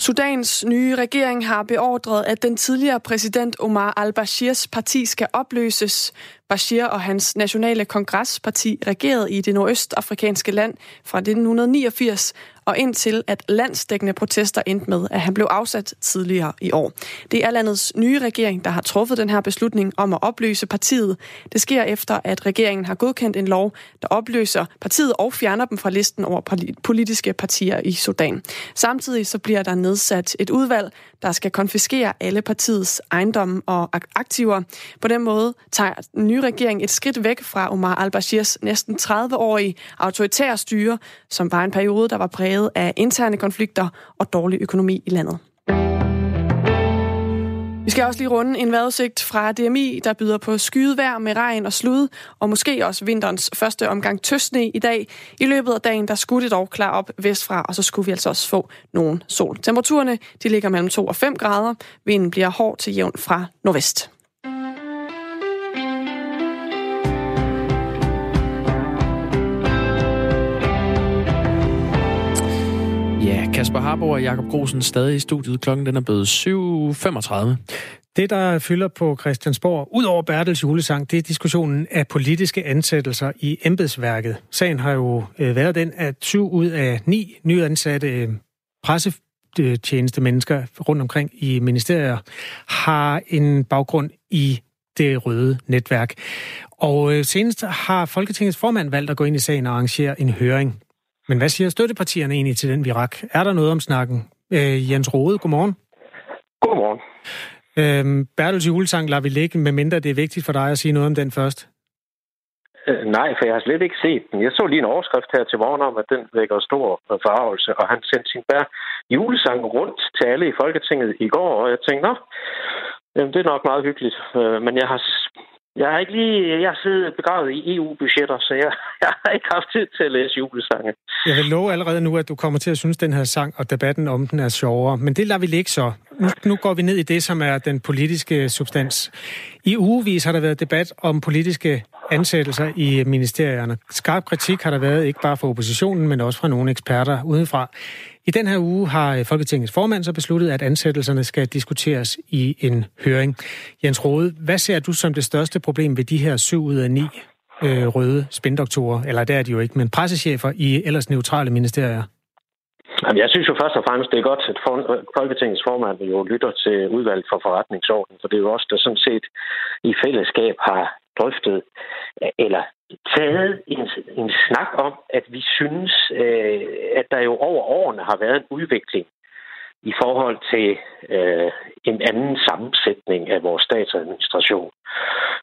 Sudans nye regering har beordret, at den tidligere præsident Omar al-Bashirs parti skal opløses. Bashir og hans nationale kongresparti regerede i det nordøstafrikanske land fra 1989 og indtil at landsdækkende protester endte med, at han blev afsat tidligere i år. Det er landets nye regering, der har truffet den her beslutning om at opløse partiet. Det sker efter, at regeringen har godkendt en lov, der opløser partiet og fjerner dem fra listen over politiske partier i Sudan. Samtidig så bliver der nedsat et udvalg, der skal konfiskere alle partiets ejendomme og aktiver. På den måde tager den nye regering et skridt væk fra Omar al-Bashirs næsten 30-årige autoritære styre, som var en periode, der var præget af interne konflikter og dårlig økonomi i landet. Vi skal også lige runde en vejrudsigt fra DMI, der byder på skydevær med regn og slud, og måske også vinterens første omgang tøsne i dag. I løbet af dagen, der skulle det dog klar op vestfra, og så skulle vi altså også få nogen sol. Temperaturerne, de ligger mellem 2 og 5 grader. Vinden bliver hård til jævn fra nordvest. Kasper Harbo og Jakob Grosen stadig i studiet. Klokken den er blevet 7.35. Det, der fylder på Christiansborg, ud over Bertels julesang, det er diskussionen af politiske ansættelser i embedsværket. Sagen har jo øh, været den, at syv ud af ni nyansatte øh, pressetjeneste mennesker rundt omkring i ministerier har en baggrund i det røde netværk. Og øh, senest har Folketingets formand valgt at gå ind i sagen og arrangere en høring. Men hvad siger støttepartierne egentlig til den virak? Er der noget om snakken? Øh, Jens Rode, godmorgen. Godmorgen. Øhm, Bertels julesang lader vi ligge, medmindre det er vigtigt for dig at sige noget om den først. Øh, nej, for jeg har slet ikke set den. Jeg så lige en overskrift her til morgen om, at den vækker stor forarvelse, og han sendte sin bær julesang rundt til alle i Folketinget i går, og jeg tænkte, nå, jamen, det er nok meget hyggeligt. Øh, men jeg har jeg har ikke lige... Jeg sidder begravet i EU-budgetter, så jeg, jeg har ikke haft tid til at læse julesange. Jeg vil love allerede nu, at du kommer til at synes, at den her sang og debatten om den er sjovere. Men det lader vi ligge så. Nu, nu går vi ned i det, som er den politiske substans. I ugevis har der været debat om politiske ansættelser i ministerierne. Skarp kritik har der været, ikke bare fra oppositionen, men også fra nogle eksperter udenfra. I den her uge har øh, Folketingets formand så besluttet, at ansættelserne skal diskuteres i en høring. Jens Rode, hvad ser du som det største problem ved de her syv ud af ni øh, røde spindoktorer, eller der er de jo ikke, men pressechefer i ellers neutrale ministerier? Jamen, jeg synes jo først og fremmest, det er godt, at Folketingets formand jo lytter til udvalget for forretningsordenen, for det er jo også der sådan set i fællesskab har drøftet eller taget en, en snak om, at vi synes, øh, at der jo over årene har været en udvikling i forhold til øh, en anden sammensætning af vores statsadministration.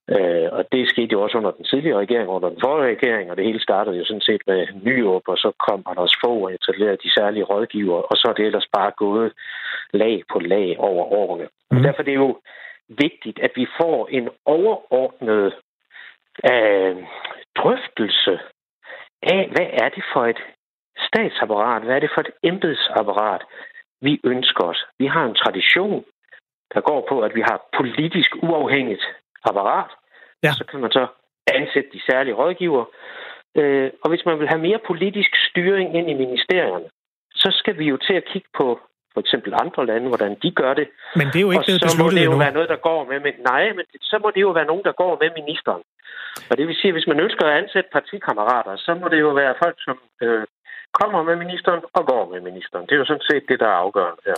Øh, og det skete jo også under den tidligere regering, under den forrige regering, og det hele startede jo sådan set med nyåb, og så kom Anders få og etablerede de særlige rådgiver, og så er det ellers bare gået lag på lag over årene. Mm. Og derfor er det jo vigtigt, at vi får en overordnet øh, drøftelse af, hvad er det for et statsapparat, hvad er det for et embedsapparat, vi ønsker os. Vi har en tradition, der går på, at vi har politisk uafhængigt apparat. Ja. Så kan man så ansætte de særlige rådgiver. Øh, og hvis man vil have mere politisk styring ind i ministerierne, så skal vi jo til at kigge på for eksempel andre lande, hvordan de gør det. Men det er jo ikke og så må det jo endnu. være noget, der går med, men nej, men så må det jo være nogen, der går med ministeren. Og det vil sige, at hvis man ønsker at ansætte partikammerater, så må det jo være folk, som øh, kommer med ministeren og går med ministeren. Det er jo sådan set det, der er afgørende her.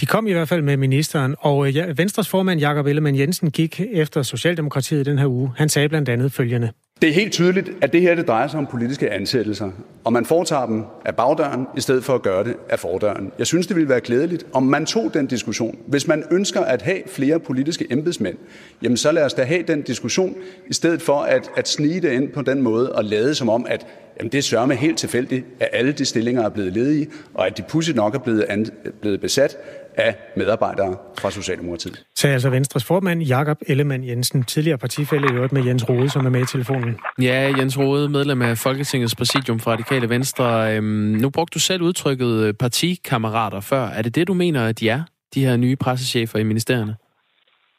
De kom i hvert fald med ministeren, og ja, Venstres formand Jakob Ellemann Jensen gik efter Socialdemokratiet den her uge. Han sagde blandt andet følgende. Det er helt tydeligt, at det her det drejer sig om politiske ansættelser, og man foretager dem af bagdøren, i stedet for at gøre det af fordøren. Jeg synes, det ville være glædeligt, om man tog den diskussion. Hvis man ønsker at have flere politiske embedsmænd, jamen så lad os da have den diskussion, i stedet for at, at snige det ind på den måde og lade som om, at jamen det sørger med helt tilfældigt, at alle de stillinger er blevet ledige, og at de pudsigt nok er blevet, an, blevet besat af medarbejdere fra Socialdemokratiet. Så altså Venstres formand, Jakob Ellemann Jensen, tidligere partifælde i øvrigt med Jens Rode, som er med i telefonen. Ja, Jens Rode, medlem af Folketingets præsidium for Radikale Venstre. Øhm, nu brugte du selv udtrykket øh, partikammerater før. Er det det, du mener, at de er, de her nye pressechefer i ministerierne?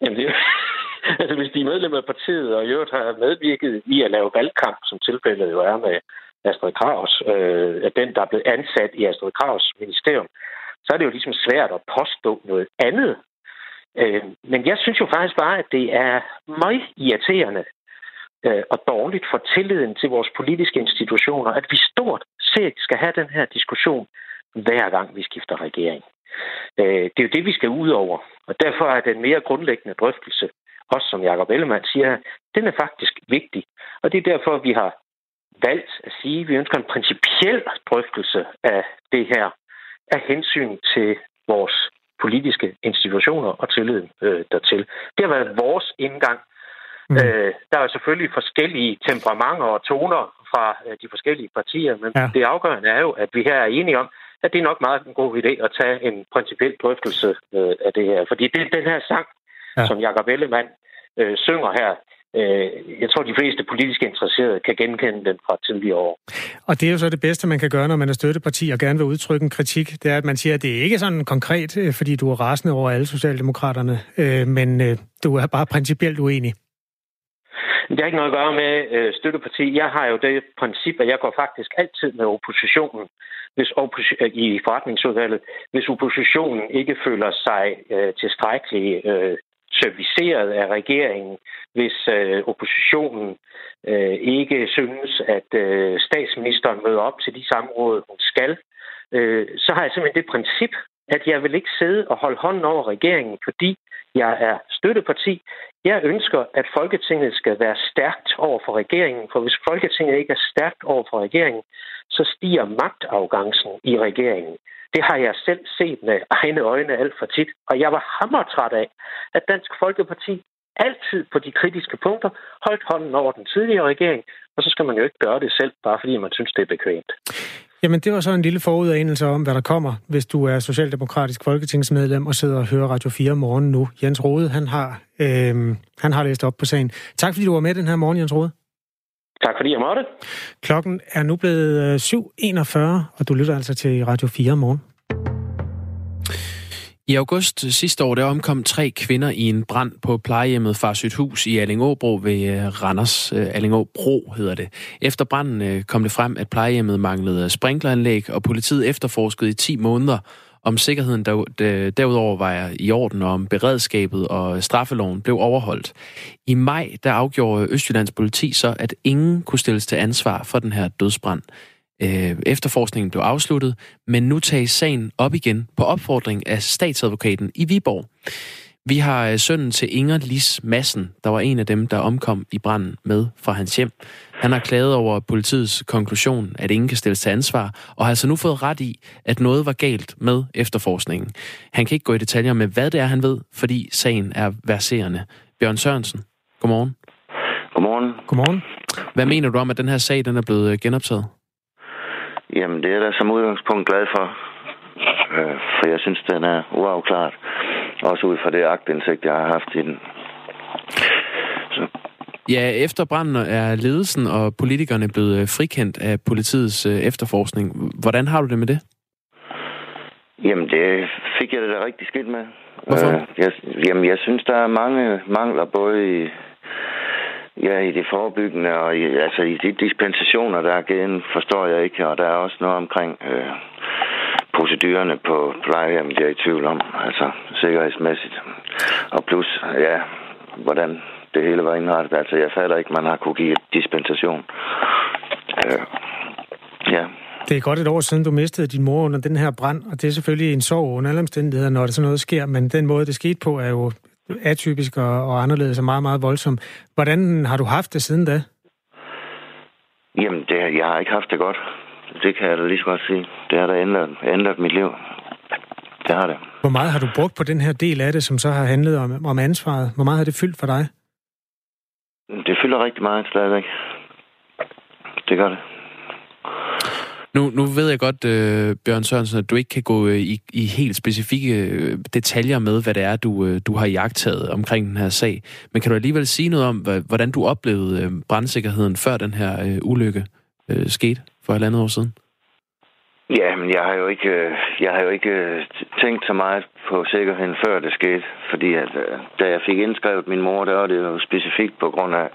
Jamen, det er altså, hvis de er medlem af partiet, og i øvrigt har medvirket i at lave valgkamp, som tilfældet jo er med Astrid Kraus, øh, den, der er blevet ansat i Astrid Kraus ministerium, så er det jo ligesom svært at påstå noget andet. Øh, men jeg synes jo faktisk bare, at det er meget irriterende øh, og dårligt for tilliden til vores politiske institutioner, at vi stort set skal have den her diskussion hver gang vi skifter regering. Øh, det er jo det, vi skal ud over. Og derfor er den mere grundlæggende drøftelse, også som Jacob Ellemann siger, den er faktisk vigtig. Og det er derfor, vi har valgt at sige, at vi ønsker en principiel drøftelse af det her af hensyn til vores politiske institutioner og tilliden øh, dertil. Det har været vores indgang. Mm. Øh, der er selvfølgelig forskellige temperamenter og toner fra øh, de forskellige partier, men ja. det afgørende er jo, at vi her er enige om, at det er nok meget en god idé at tage en principiel drøftelse øh, af det her. Fordi det, den her sang, ja. som Jakob Ellemann øh, synger her, øh, jeg tror, de fleste politisk interesserede kan genkende den fra tidligere år. Og det er jo så det bedste, man kan gøre, når man er støtteparti og gerne vil udtrykke en kritik. Det er, at man siger, at det er ikke sådan konkret, øh, fordi du er rasende over alle Socialdemokraterne, øh, men øh, du er bare principielt uenig. Det har ikke noget at gøre med øh, støtteparti. Jeg har jo det princip, at jeg går faktisk altid med oppositionen hvis opposition, i forretningsudvalget, hvis oppositionen ikke føler sig øh, tilstrækkeligt øh, serviceret af regeringen, hvis øh, oppositionen øh, ikke synes, at øh, statsministeren møder op til de samråd, hun skal, øh, så har jeg simpelthen det princip, at jeg vil ikke sidde og holde hånden over regeringen, fordi jeg er støtteparti. Jeg ønsker, at Folketinget skal være stærkt over for regeringen, for hvis Folketinget ikke er stærkt over for regeringen, så stiger magtafgangsen i regeringen. Det har jeg selv set med egne øjne alt for tit, og jeg var hammertræt af, at Dansk Folkeparti altid på de kritiske punkter holdt hånden over den tidligere regering, og så skal man jo ikke gøre det selv, bare fordi man synes, det er bekvemt. Jamen, det var så en lille forudanelse om, hvad der kommer, hvis du er socialdemokratisk folketingsmedlem og sidder og hører Radio 4 om morgenen nu. Jens Rode, han har, øh, han har læst op på sagen. Tak fordi du var med den her morgen, Jens Rode. Tak fordi jeg måtte. Klokken er nu blevet 7.41, øh, og du lytter altså til Radio 4 morgen. I august øh, sidste år, der omkom tre kvinder i en brand på plejehjemmet Farsyt Hus i Allingåbro ved øh, Randers. Øh, Allingåbro hedder det. Efter branden kom det frem, at plejehjemmet manglede sprinkleranlæg, og politiet efterforskede i 10 måneder, om sikkerheden derudover var i orden, og om beredskabet og straffeloven blev overholdt. I maj der afgjorde Østjyllands politi så, at ingen kunne stilles til ansvar for den her dødsbrand. Øh, efterforskningen blev afsluttet, men nu tages sagen op igen på opfordring af statsadvokaten i Viborg. Vi har øh, sønnen til Inger Lis Massen, der var en af dem, der omkom i branden med fra hans hjem. Han har klaget over politiets konklusion, at ingen kan stilles til ansvar, og har altså nu fået ret i, at noget var galt med efterforskningen. Han kan ikke gå i detaljer med, hvad det er, han ved, fordi sagen er verserende. Bjørn Sørensen, godmorgen. Godmorgen. Godmorgen. Hvad mener du om, at den her sag den er blevet øh, genoptaget? Jamen, det er jeg da som udgangspunkt glad for. Øh, for jeg synes, den er uafklaret. Også ud fra det agtindsigt, jeg har haft i den. Så. Ja, efter branden er ledelsen og politikerne blevet frikendt af politiets øh, efterforskning. Hvordan har du det med det? Jamen, det fik jeg det da rigtig skidt med. Hvorfor? Øh, jeg, jamen, jeg synes, der er mange mangler både i Ja, i det forebyggende, og i, altså i de dispensationer, der er givet, forstår jeg ikke, og der er også noget omkring øh, procedurerne på plejehjem, jeg er i tvivl om, altså sikkerhedsmæssigt. Og plus, ja, hvordan det hele var indrettet. Altså, jeg fatter ikke, man har kunne give dispensation. Øh, ja. Det er godt et år siden, du mistede din mor under den her brand, og det er selvfølgelig en sorg under alle omstændigheder, når det sådan noget sker, men den måde, det skete på, er jo atypisk og, og anderledes og meget, meget voldsom. Hvordan har du haft det siden da? Jamen, det, jeg har ikke haft det godt. Det kan jeg da lige så godt sige. Det har da ændret, ændret mit liv. Det har det. Hvor meget har du brugt på den her del af det, som så har handlet om, om ansvaret? Hvor meget har det fyldt for dig? Det fylder rigtig meget stadigvæk. Det gør det. Nu, nu ved jeg godt, øh, Bjørn Sørensen, at du ikke kan gå øh, i, i helt specifikke øh, detaljer med, hvad det er, du, øh, du har jagtet omkring den her sag. Men kan du alligevel sige noget om, hvordan du oplevede øh, brandsikkerheden før den her øh, ulykke øh, skete for et andet år siden? Ja, men jeg har jo ikke, øh, jeg har jo ikke øh, tænkt så meget på sikkerheden før det skete, fordi at, øh, da jeg fik indskrevet min mor, der var det jo specifikt på grund af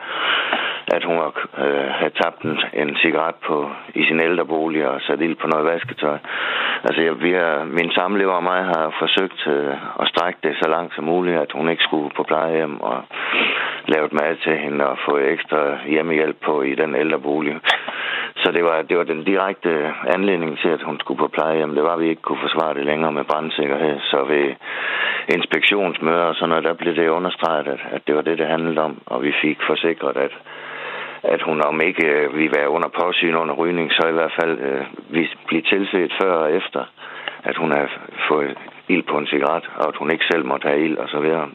at hun var, øh, havde tabt en, en cigaret på, i sin ældrebolig og sat ild på noget vasketøj. Altså, jeg, vi har, min samlever og mig har forsøgt øh, at strække det så langt som muligt, at hun ikke skulle på plejehjem og lavet mad til hende og få ekstra hjemmehjælp på i den ældrebolig. Så det var, det var den direkte anledning til, at hun skulle på plejehjem. Det var, at vi ikke kunne forsvare det længere med brandsikkerhed. Så ved inspektionsmøder og sådan noget, der blev det understreget, at, at det var det, det handlede om. Og vi fik forsikret, at at hun om ikke øh, vil være under påsyn under rygning, så i hvert fald øh, vi blive tilset før og efter, at hun har fået ild på en cigaret, og at hun ikke selv måtte have ild og så videre.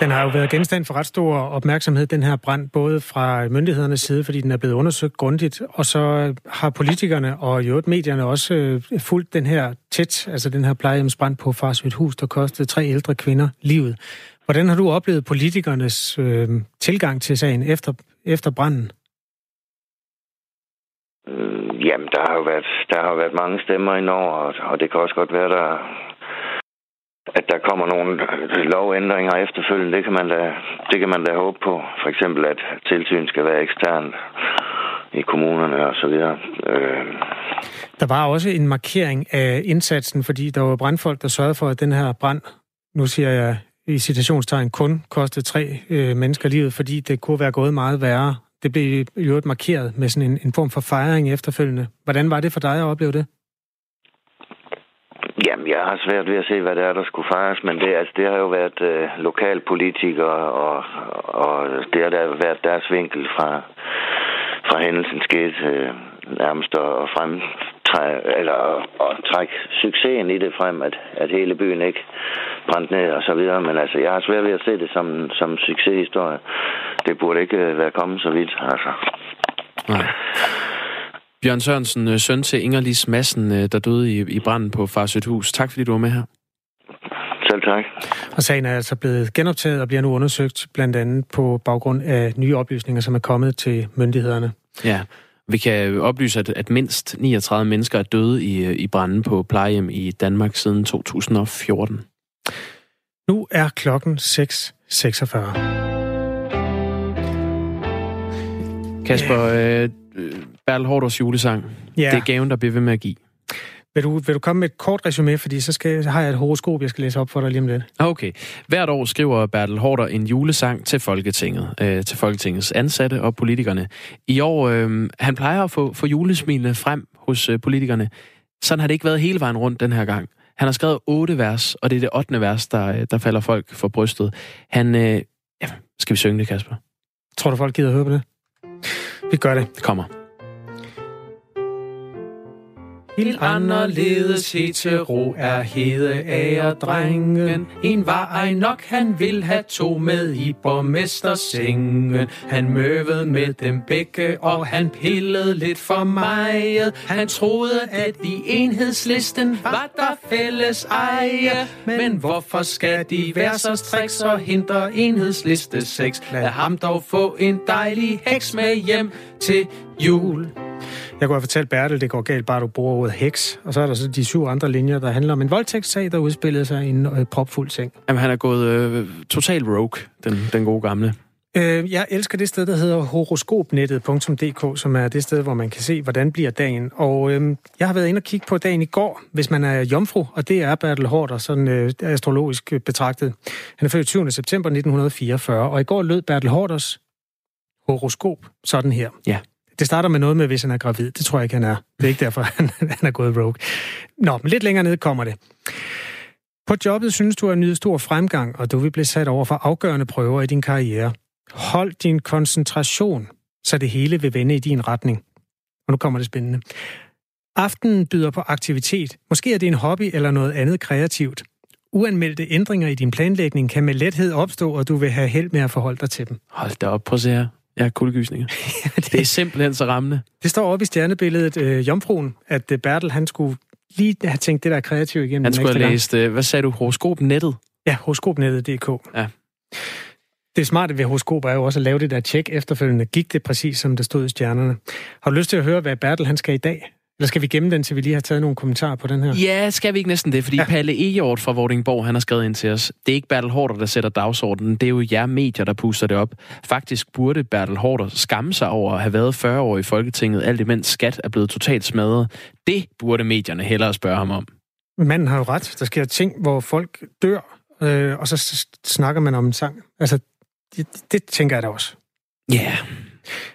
Den har jo været genstand for ret stor opmærksomhed, den her brand, både fra myndighedernes side, fordi den er blevet undersøgt grundigt, og så har politikerne og i øvrigt medierne også øh, fulgt den her tæt, altså den her plejehjemsbrand på Farsødt Hus, der kostede tre ældre kvinder livet. Hvordan har du oplevet politikernes øh, tilgang til sagen efter, efter branden? Øh, jamen, der har jo været, der har været mange stemmer indover, og, og det kan også godt være, der at der kommer nogle lovændringer efterfølgende, det kan man da, det kan man da håbe på. For eksempel, at tilsyn skal være eksternt i kommunerne og så videre. Øh. Der var også en markering af indsatsen, fordi der var brandfolk, der sørgede for, at den her brand, nu siger jeg i citationstegn, kun kostet tre øh, mennesker livet, fordi det kunne være gået meget værre. Det blev i øvrigt markeret med sådan en, en form for fejring efterfølgende. Hvordan var det for dig at opleve det? Jamen, jeg har svært ved at se, hvad det er, der skulle fejres, men det, altså, det har jo været øh, lokalpolitikere, og, og det har der været deres vinkel fra, fra hændelsen skete øh, nærmest og frem, træ, eller at trække succesen i det frem, at, at hele byen ikke brændte ned og så videre. Men altså, jeg har svært ved at se det som, som succeshistorie. Det burde ikke øh, være kommet så vidt, altså. Nej. Bjørn Sørensen, øh, søn til Inger Lis Madsen, øh, der døde i, i branden på Farsødt Hus. Tak fordi du var med her. Selv tak. Og sagen er altså blevet genoptaget og bliver nu undersøgt, blandt andet på baggrund af nye oplysninger, som er kommet til myndighederne. Ja, vi kan oplyse, at, at mindst 39 mennesker er døde i, i branden på plejehjem i Danmark siden 2014. Nu er klokken 6.46. Kasper, øh, Bertel Hårders julesang. Ja. Det er gaven, der bliver ved med at give. Vil du, vil du komme med et kort resume, fordi så skal, har jeg et horoskop, jeg skal læse op for dig lige om lidt. Okay. Hvert år skriver Bertel Hårder en julesang til Folketinget, øh, til Folketingets ansatte og politikerne. I år, øh, han plejer at få, få julesmilene frem hos øh, politikerne. Sådan har det ikke været hele vejen rundt den her gang. Han har skrevet otte vers, og det er det ottende vers, der, øh, der falder folk for brystet. Han, øh, ja, skal vi synge det, Kasper? Tror du, folk gider at høre på det? Vi gør det. Det kommer. Helt anderledes hetero er hede af drengen. En var ej nok, han vil have to med i borgmestersengen. Han møvede med dem begge, og han pillede lidt for meget. Han troede, at i enhedslisten var der fælles eje. Men hvorfor skal de være så striks og hindre enhedsliste sex? Lad ham dog få en dejlig heks med hjem til jul. Jeg kunne have fortalt Bertel, det går galt, bare du bruger ordet heks. Og så er der så de syv andre linjer, der handler om en voldtægtssag, der udspillede sig i en øh, propfuld seng. Jamen, han er gået øh, total rogue, den, den gode gamle. Øh, jeg elsker det sted, der hedder horoskopnettet.dk, som er det sted, hvor man kan se, hvordan bliver dagen. Og øh, jeg har været inde og kigge på dagen i går, hvis man er jomfru, og det er Bertel Hårder, sådan øh, astrologisk betragtet. Han er født 20. september 1944, og i går lød Bertel Hårders horoskop sådan her. Ja. Det starter med noget med, hvis han er gravid. Det tror jeg ikke, han er. Det er ikke derfor, han, han er gået rogue. Nå, men lidt længere ned kommer det. På jobbet synes du at nyde stor fremgang, og du vil blive sat over for afgørende prøver i din karriere. Hold din koncentration, så det hele vil vende i din retning. Og nu kommer det spændende. Aftenen byder på aktivitet. Måske er det en hobby eller noget andet kreativt. Uanmeldte ændringer i din planlægning kan med lethed opstå, og du vil have held med at forholde dig til dem. Hold da op, prøv at se her. Har kuldegysninger. det, det er simpelthen så rammende. Det står oppe i stjernebilledet, øh, Jomfruen, at øh, Bertel, han skulle lige have tænkt det der kreativt igennem. Han skulle have læst, øh, hvad sagde du, horoskopnettet? Ja, horoskopnettet.dk. Ja. Det smarte ved horoskoper er jo også at lave det der tjek efterfølgende. Gik det præcis, som det stod i stjernerne? Har du lyst til at høre, hvad Bertel han skal i dag? Eller skal vi gemme den, til vi lige har taget nogle kommentarer på den her? Ja, skal vi ikke næsten det? Fordi ja. Palle Ejort fra Vordingborg, han har skrevet ind til os. Det er ikke Bertel Hårder, der sætter dagsordenen. Det er jo jer medier, der puster det op. Faktisk burde Bertel Hårder skamme sig over at have været 40 år i Folketinget, alt imens skat er blevet totalt smadret. Det burde medierne hellere spørge ham om. Manden har jo ret. Der sker ting, hvor folk dør, øh, og så snakker man om en sang. Altså, det, det tænker jeg da også. Ja. Yeah.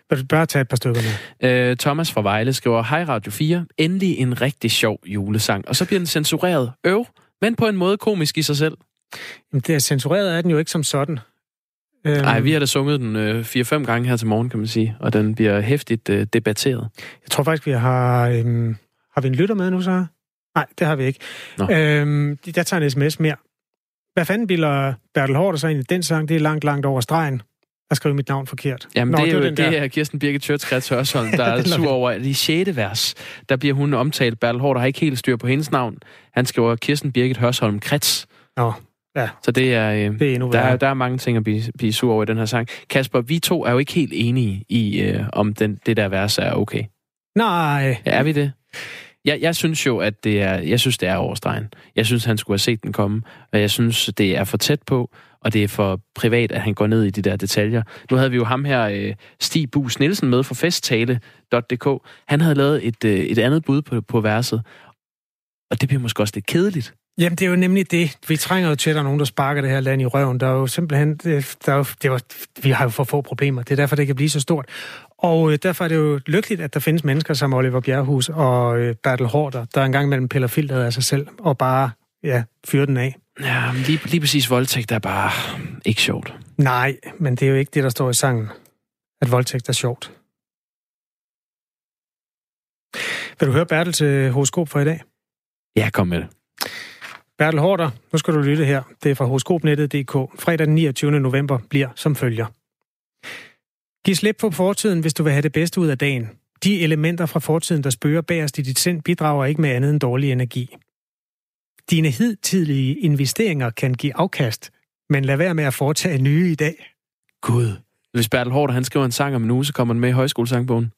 Vil du bare tage et par stykker med? Øh, Thomas fra Vejle skriver, Hej Radio 4, endelig en rigtig sjov julesang. Og så bliver den censureret. Øv, men på en måde komisk i sig selv. Jamen, det er censureret er den jo ikke som sådan. Nej, øhm, vi har da sunget den øh, 4-5 gange her til morgen, kan man sige, og den bliver hæftigt øh, debatteret. Jeg tror faktisk, vi har... Øhm, har vi en lytter med nu så? Nej, det har vi ikke. Øhm, jeg tager en sms mere. Hvad fanden bilder Bertel Hård sig ind i den sang? Det er langt, langt over stregen at skrive mit navn forkert. Jamen, Nå, det er jo det der. er Kirsten Birgit Tjørtskrets Hørsholm, der er sur over, at i 6. vers, der bliver hun omtalt. Bertel Hård har ikke helt styr på hendes navn. Han skriver Kirsten Birgit Hørsholm Krets. Nå, ja. Så det er, øh, det er der, er, der er mange ting at blive, blive sur over i den her sang. Kasper, vi to er jo ikke helt enige i, øh, om den, det der vers er okay. Nej. Ja, er vi det? Jeg, jeg synes jo, at det er, jeg synes, det er overstregen. Jeg synes, han skulle have set den komme, og jeg synes, det er for tæt på, og det er for privat, at han går ned i de der detaljer. Nu havde vi jo ham her, øh, Stig Bus Nielsen, med fra festtale.dk. Han havde lavet et, øh, et andet bud på, på verset, og det bliver måske også lidt kedeligt. Jamen, det er jo nemlig det. Vi trænger jo til, at der er nogen, der sparker det her land i røven. Der er jo simpelthen... Øh, der er jo, det var, vi har jo for få problemer. Det er derfor, det kan blive så stort. Og øh, derfor er det jo lykkeligt, at der findes mennesker som Oliver Bjerghus og øh, Bertel Hårder, der engang mellem piller filteret af sig selv og bare ja, fyrer den af. Ja, lige, lige præcis voldtægt er bare ikke sjovt. Nej, men det er jo ikke det, der står i sangen, at voldtægt er sjovt. Vil du høre Bertels horoskop for i dag? Ja, kom med det. Bertel Hårder, nu skal du lytte her. Det er fra horoskopnettet.dk. Fredag den 29. november bliver som følger. Giv slip på fortiden, hvis du vil have det bedste ud af dagen. De elementer fra fortiden, der spørger bagerst i dit sind, bidrager ikke med andet end dårlig energi. Dine hidtidige investeringer kan give afkast, men lad være med at foretage nye i dag. Gud. Hvis Bertel Hårder, han skriver en sang om en uge, så kommer den med i højskolesangbogen.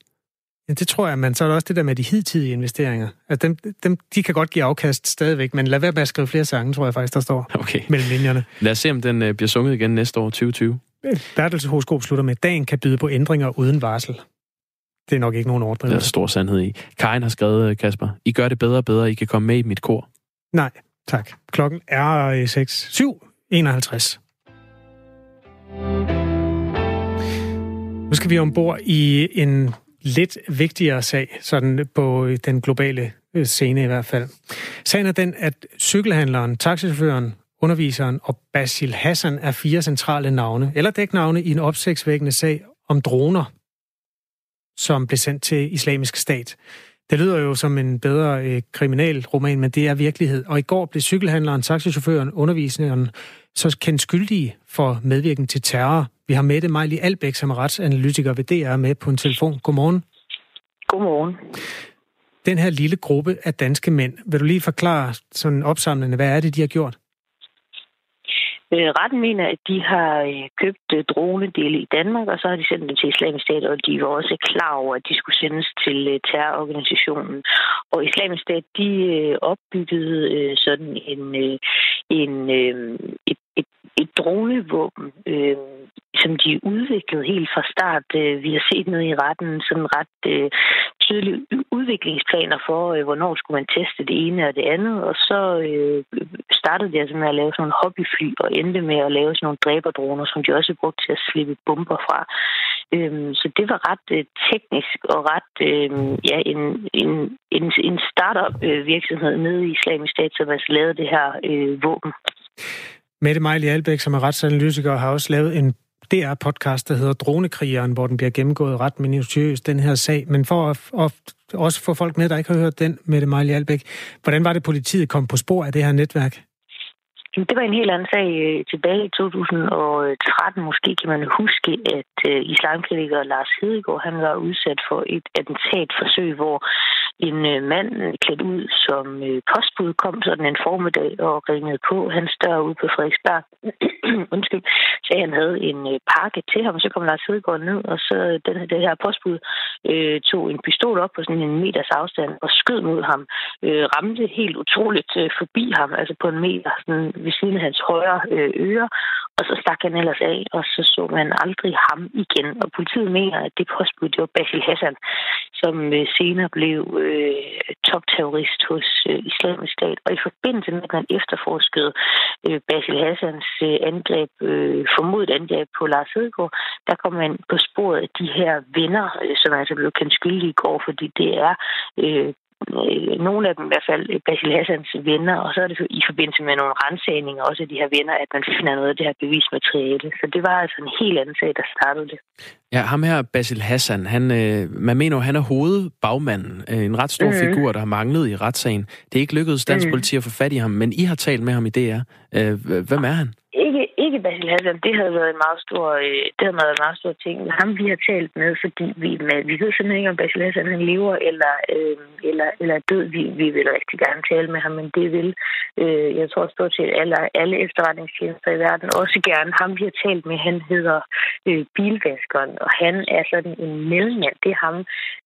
Ja, det tror jeg, men så er der også det der med de hidtidige investeringer. At dem, dem, de kan godt give afkast stadigvæk, men lad være med at skrive flere sange, tror jeg faktisk, der står okay. mellem linjerne. Lad os se, om den øh, bliver sunget igen næste år, 2020. Bertels horoskop slutter med, dagen kan byde på ændringer uden varsel. Det er nok ikke nogen overdrivelse. Det er stor sandhed i. Karin har skrevet, øh, Kasper, I gør det bedre og bedre, I kan komme med i mit kor. Nej, tak. Klokken er 6, 7, 51. Nu skal vi ombord i en lidt vigtigere sag, sådan på øh, den globale øh, scene i hvert fald. Sagen er den, at cykelhandleren, taxichaufføren, underviseren og Basil Hassan er fire centrale navne, eller dæknavne i en opsigtsvækkende sag om droner, som blev sendt til islamisk stat. Det lyder jo som en bedre øh, kriminalroman, men det er virkelighed. Og i går blev cykelhandleren, taxichaufføren, underviseren så kendt skyldige for medvirken til terror. Vi har Mette Mejli Albæk, som er retsanalytiker ved DR, med på en telefon. Godmorgen. Godmorgen. Den her lille gruppe af danske mænd, vil du lige forklare sådan opsamlende, hvad er det, de har gjort? Øh, retten mener, at de har øh, købt øh, dronedele i Danmark, og så har de sendt dem til islamisk stat, og de var også klar over, at de skulle sendes til terrororganisationen. Og islamisk stat, de opbyggede sådan en, en, et, et, dronevåben, øh, som de udviklede helt fra start. Øh, vi har set noget i retten, sådan ret øh, tydelige udviklingsplaner for, øh, hvornår skulle man teste det ene og det andet. Og så øh, startede de altså med at lave sådan nogle hobbyfly og endte med at lave sådan nogle dræberdroner, som de også brugte til at slippe bomber fra. Øhm, så det var ret øh, teknisk og ret øh, ja, en, en, en, en startup-virksomhed nede i Islamisk Stat, som altså lavede det her øh, våben. Mette Mejli Albæk, som er retsanalytiker, har også lavet en DR-podcast, der hedder Dronekrigeren, hvor den bliver gennemgået ret minutiøst, den her sag. Men for at, at også få folk med, der ikke har hørt den, med Mejli Albæk, hvordan var det, politiet kom på spor af det her netværk? Det var en helt anden sag øh, tilbage i 2013. Måske kan man huske, at øh, islamkritiker Lars Hedegaard han var udsat for et attentatforsøg, hvor en øh, mand klædt ud som postbud kom sådan en formiddag og ringede på hans dør ude på Frederiksberg. Undskyld, sagde, han havde en pakke til ham, så kom Lars Hedegaard ned, og så den, det her postbud øh, tog en pistol op på sådan en meters afstand og skød mod ham. Øh, ramte helt utroligt øh, forbi ham, altså på en meter, sådan ved siden af hans højre øh, øre, og så stak han ellers af, og så så man aldrig ham igen. Og politiet mener, at det påskud, det var Basil Hassan, som øh, senere blev øh, topterrorist hos øh, islamisk stat. Og i forbindelse med, at man efterforskede øh, Basil Hassans øh, angreb, øh, formodet angreb på Lars Hedegaard, der kom man på sporet af de her venner, øh, som altså blev kendt skyldige i går, fordi det er øh, øh, nogle af dem i hvert fald Basil Hassans venner, og så er det i forbindelse med nogle rensagninger også af de her venner, at man finder noget af det her bevismateriale. Så det var altså en helt anden sag, der startede det. Ja, ham her, Basil Hassan, han, øh, man mener han er hovedbagmanden, øh, en ret stor mm-hmm. figur, der har manglet i retssagen. Det er ikke lykkedes dansk mm-hmm. politi at få fat i ham, men I har talt med ham i DR. Øh, hvem er han? Ikke, Basil Hassan, det havde været en meget stor, øh, det havde været en meget stor ting. Men ham vi har talt med, fordi vi, med, vi ved simpelthen ikke, om Basil Hassan han lever eller, øh, eller, eller død. Vi, vi vil rigtig gerne tale med ham, men det vil, øh, jeg tror stort set alle, alle efterretningstjenester i verden også gerne. Ham vi har talt med, han hedder øh, Bilvaskeren, og han er sådan en mellemmand. Det er ham,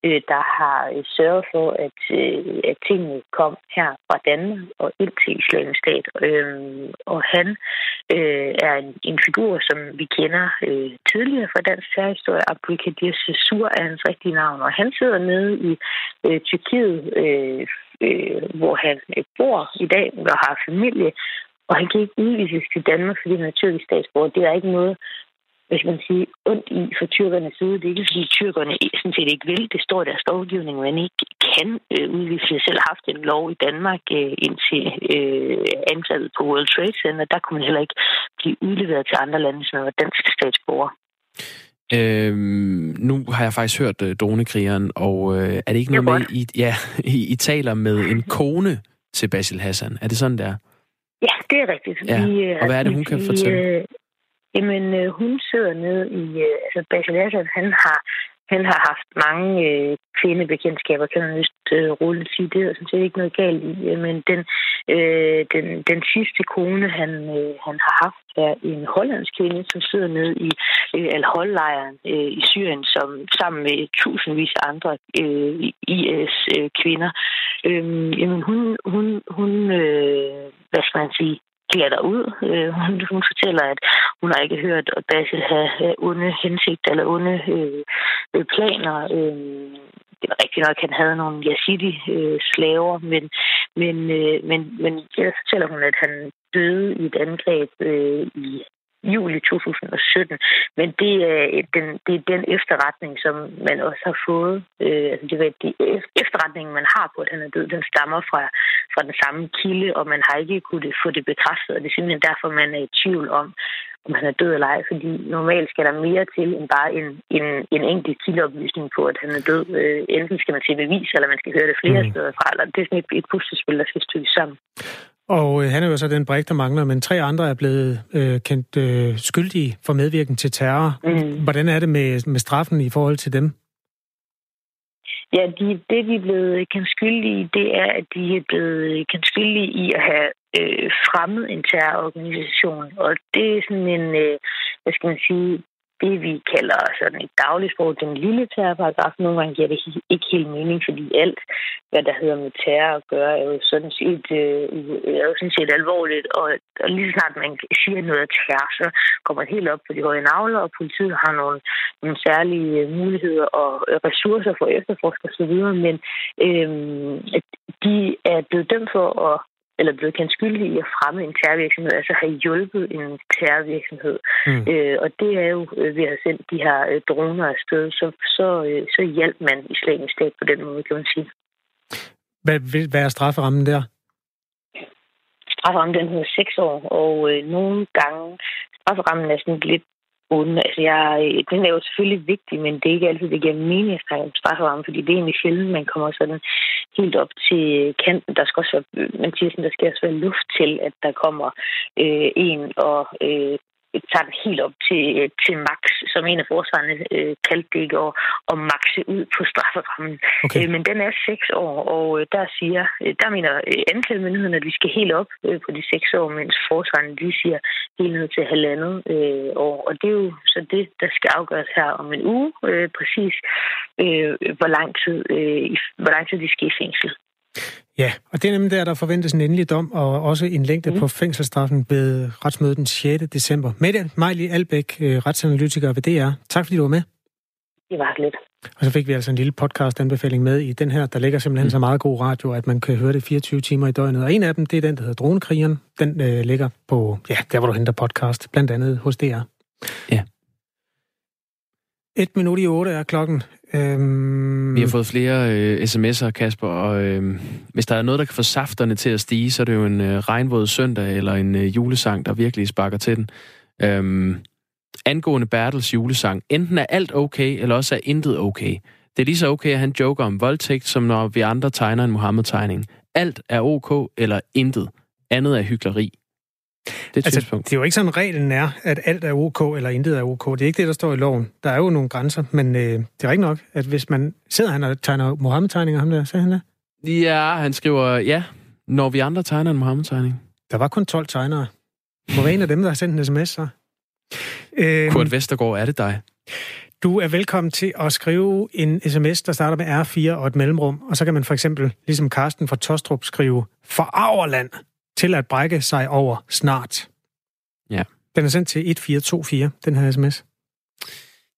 øh, der har øh, sørget for, at, øh, at tingene kom her fra Danmark og ind til Islamisk Stat. Øh, og han øh, er en, en figur, som vi kender øh, tidligere fra dansk særhistorie. Abdul Cesur er hans rigtige navn, og han sidder nede i øh, Tyrkiet, øh, øh, hvor han øh, bor i dag og har familie, og han kan ikke udvises til Danmark, fordi han er tyrkisk statsborger. Det er ikke noget, hvad skal man sige, ondt i for tyrkernes side. Det er ikke, fordi tyrkerne sådan set ikke vil. Det står i deres lovgivning, man ikke kan øh, udvise. Jeg selv har haft en lov i Danmark øh, indtil øh, antallet på World Trade Center. Der kunne man heller ikke blive udleveret til andre lande, som var dansk statsborger. Øhm, nu har jeg faktisk hørt øh, dronekrigeren, og øh, er det ikke noget med, I, ja, I, I taler med en kone til Basil Hassan? Er det sådan, der? Ja, det er rigtigt. Ja. Vi, og hvad er det, hun kan fortælle? Jamen, øh, hun sidder nede i... Øh, altså, Basil Assad, han har, han har haft mange øh, kvindebekendtskaber, kan man vist øh, roligt sige. Det er sådan set ikke noget galt i. Øh, men den, øh, den, den sidste kone, han, øh, han har haft, er en hollandsk kvinde, som sidder nede i øh, Al-Hol-lejren øh, i Syrien, som sammen med tusindvis af andre øh, IS-kvinder. Øh, øhm, jamen, hun, hun, hun øh, hvad skal man sige, der ud. Øh, hun, hun fortæller, at hun har ikke hørt at Basil have øh, onde hensigter eller onde øh, øh planer. Øh, det var rigtigt nok, at han havde nogle yazidi-slaver, øh, men, men, øh, men, men ellers fortæller hun, at han døde i et angreb øh, i juli 2017. Men det er, den, det er den efterretning, som man også har fået. Øh, altså det, de efterretningen, man har på, at han er død, den stammer fra, fra den samme kilde, og man har ikke kunnet få det bekræftet. Og det er simpelthen derfor, man er i tvivl om, om han er død eller ej. Fordi normalt skal der mere til end bare en, en, en enkelt kildeoplysning på, at han er død. Øh, enten skal man se bevis, eller man skal høre det flere mm. steder fra. Eller det er sådan et, et puslespil, der skal stykkes sammen. Og øh, han er jo så den brik, der mangler, men tre andre er blevet øh, kendt øh, skyldige for medvirken til terror. Mm. Hvordan er det med, med straffen i forhold til dem? Ja, de, det de er blevet kendt skyldige i, det er, at de er blevet kendt skyldige i at have øh, fremmet en terrororganisation. Og det er sådan en, øh, hvad skal man sige, det, vi kalder sådan et dagligsprog, den lille terrorparagraf. Nogle gange giver det ikke helt mening, fordi alt, hvad der hedder med terror at gøre, er jo sådan set, øh, er jo sådan set alvorligt. Og, og lige snart man siger noget af terror, så kommer det helt op på de høje navler, og politiet har nogle, nogle særlige øh, muligheder og ressourcer for efterforske osv. Men øh, de er blevet dømt for at eller blevet kendt skyldig i at fremme en terrorvirksomhed, altså have hjulpet en terrorvirksomhed. Mm. Øh, og det er jo øh, ved at have sendt de her øh, droner afsted, så, så, øh, så hjælp man islamisk stat på den måde, kan man sige. Hvad, hvad er strafferammen der? Strafferammen den hedder 6 år, og øh, nogle gange strafferammen er sådan lidt onde. Altså, jeg, den er jo selvfølgelig vigtig, men det er ikke altid, det giver mening at snakke om strafferamme, fordi det er egentlig sjældent, man kommer sådan helt op til kanten. Der skal også være, man siger sådan, der skal også være luft til, at der kommer øh, en og øh, tager den helt op til, til max, som en af forsvarerne øh, kaldte det ikke, og, og maxe ud på strafferammen. Okay. Øh, men den er seks år, og øh, der siger, øh, der mener øh, anklagemyndigheden, at vi skal helt op øh, på de seks år, mens forsvarerne de siger helt ned til halvandet øh, år. Og det er jo så det, der skal afgøres her om en uge, øh, præcis øh, hvor lang tid, øh, hvor lang tid de skal i fængsel. Ja, og det er nemlig der, der forventes en endelig dom, og også en længde mm. på fængselsstraffen ved retsmødet den 6. december. Mette Majli Albæk, øh, retsanalytiker ved DR. Tak fordi du var med. Det var lidt. Og så fik vi altså en lille podcast-anbefaling med i den her. Der ligger simpelthen mm. så meget god radio, at man kan høre det 24 timer i døgnet. Og en af dem, det er den, der hedder Dronekrigeren. Den øh, ligger på, ja, der hvor du henter podcast, blandt andet hos DR. Ja. Et minut i otte er klokken. Øhm... Vi har fået flere øh, sms'er, Kasper, og øh, hvis der er noget, der kan få safterne til at stige, så er det jo en øh, regnvåd søndag eller en øh, julesang, der virkelig sparker til den. Øhm, angående Bertels julesang, enten er alt okay, eller også er intet okay. Det er lige så okay, at han joker om voldtægt, som når vi andre tegner en Mohammed-tegning. Alt er ok, eller intet. Andet er hykleri. Det er, altså, det er jo ikke sådan, reglen er, at alt er ok, eller intet er ok. Det er ikke det, der står i loven. Der er jo nogle grænser, men øh, det er ikke nok, at hvis man sidder han og tegner Mohammed-tegninger, ham der, så han der? Ja, han skriver, ja, når vi andre tegner en Mohammed-tegning. Der var kun 12 tegnere. Hvor var en af dem, der har sendt en sms, så? Øhm, Kurt Vestergaard, er det dig? Du er velkommen til at skrive en sms, der starter med R4 og et mellemrum, og så kan man for eksempel, ligesom Karsten fra Tostrup, skrive Forarverland til at brække sig over snart. Ja. Den er sendt til 1424, den her sms.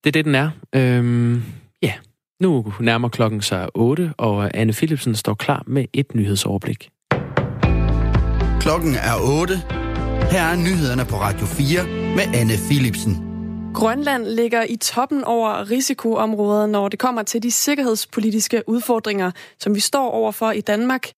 Det er det, den er. Øhm, ja, nu nærmer klokken sig 8, og Anne Philipsen står klar med et nyhedsoverblik. Klokken er 8. Her er nyhederne på Radio 4 med Anne Philipsen. Grønland ligger i toppen over risikoområdet, når det kommer til de sikkerhedspolitiske udfordringer, som vi står overfor i Danmark.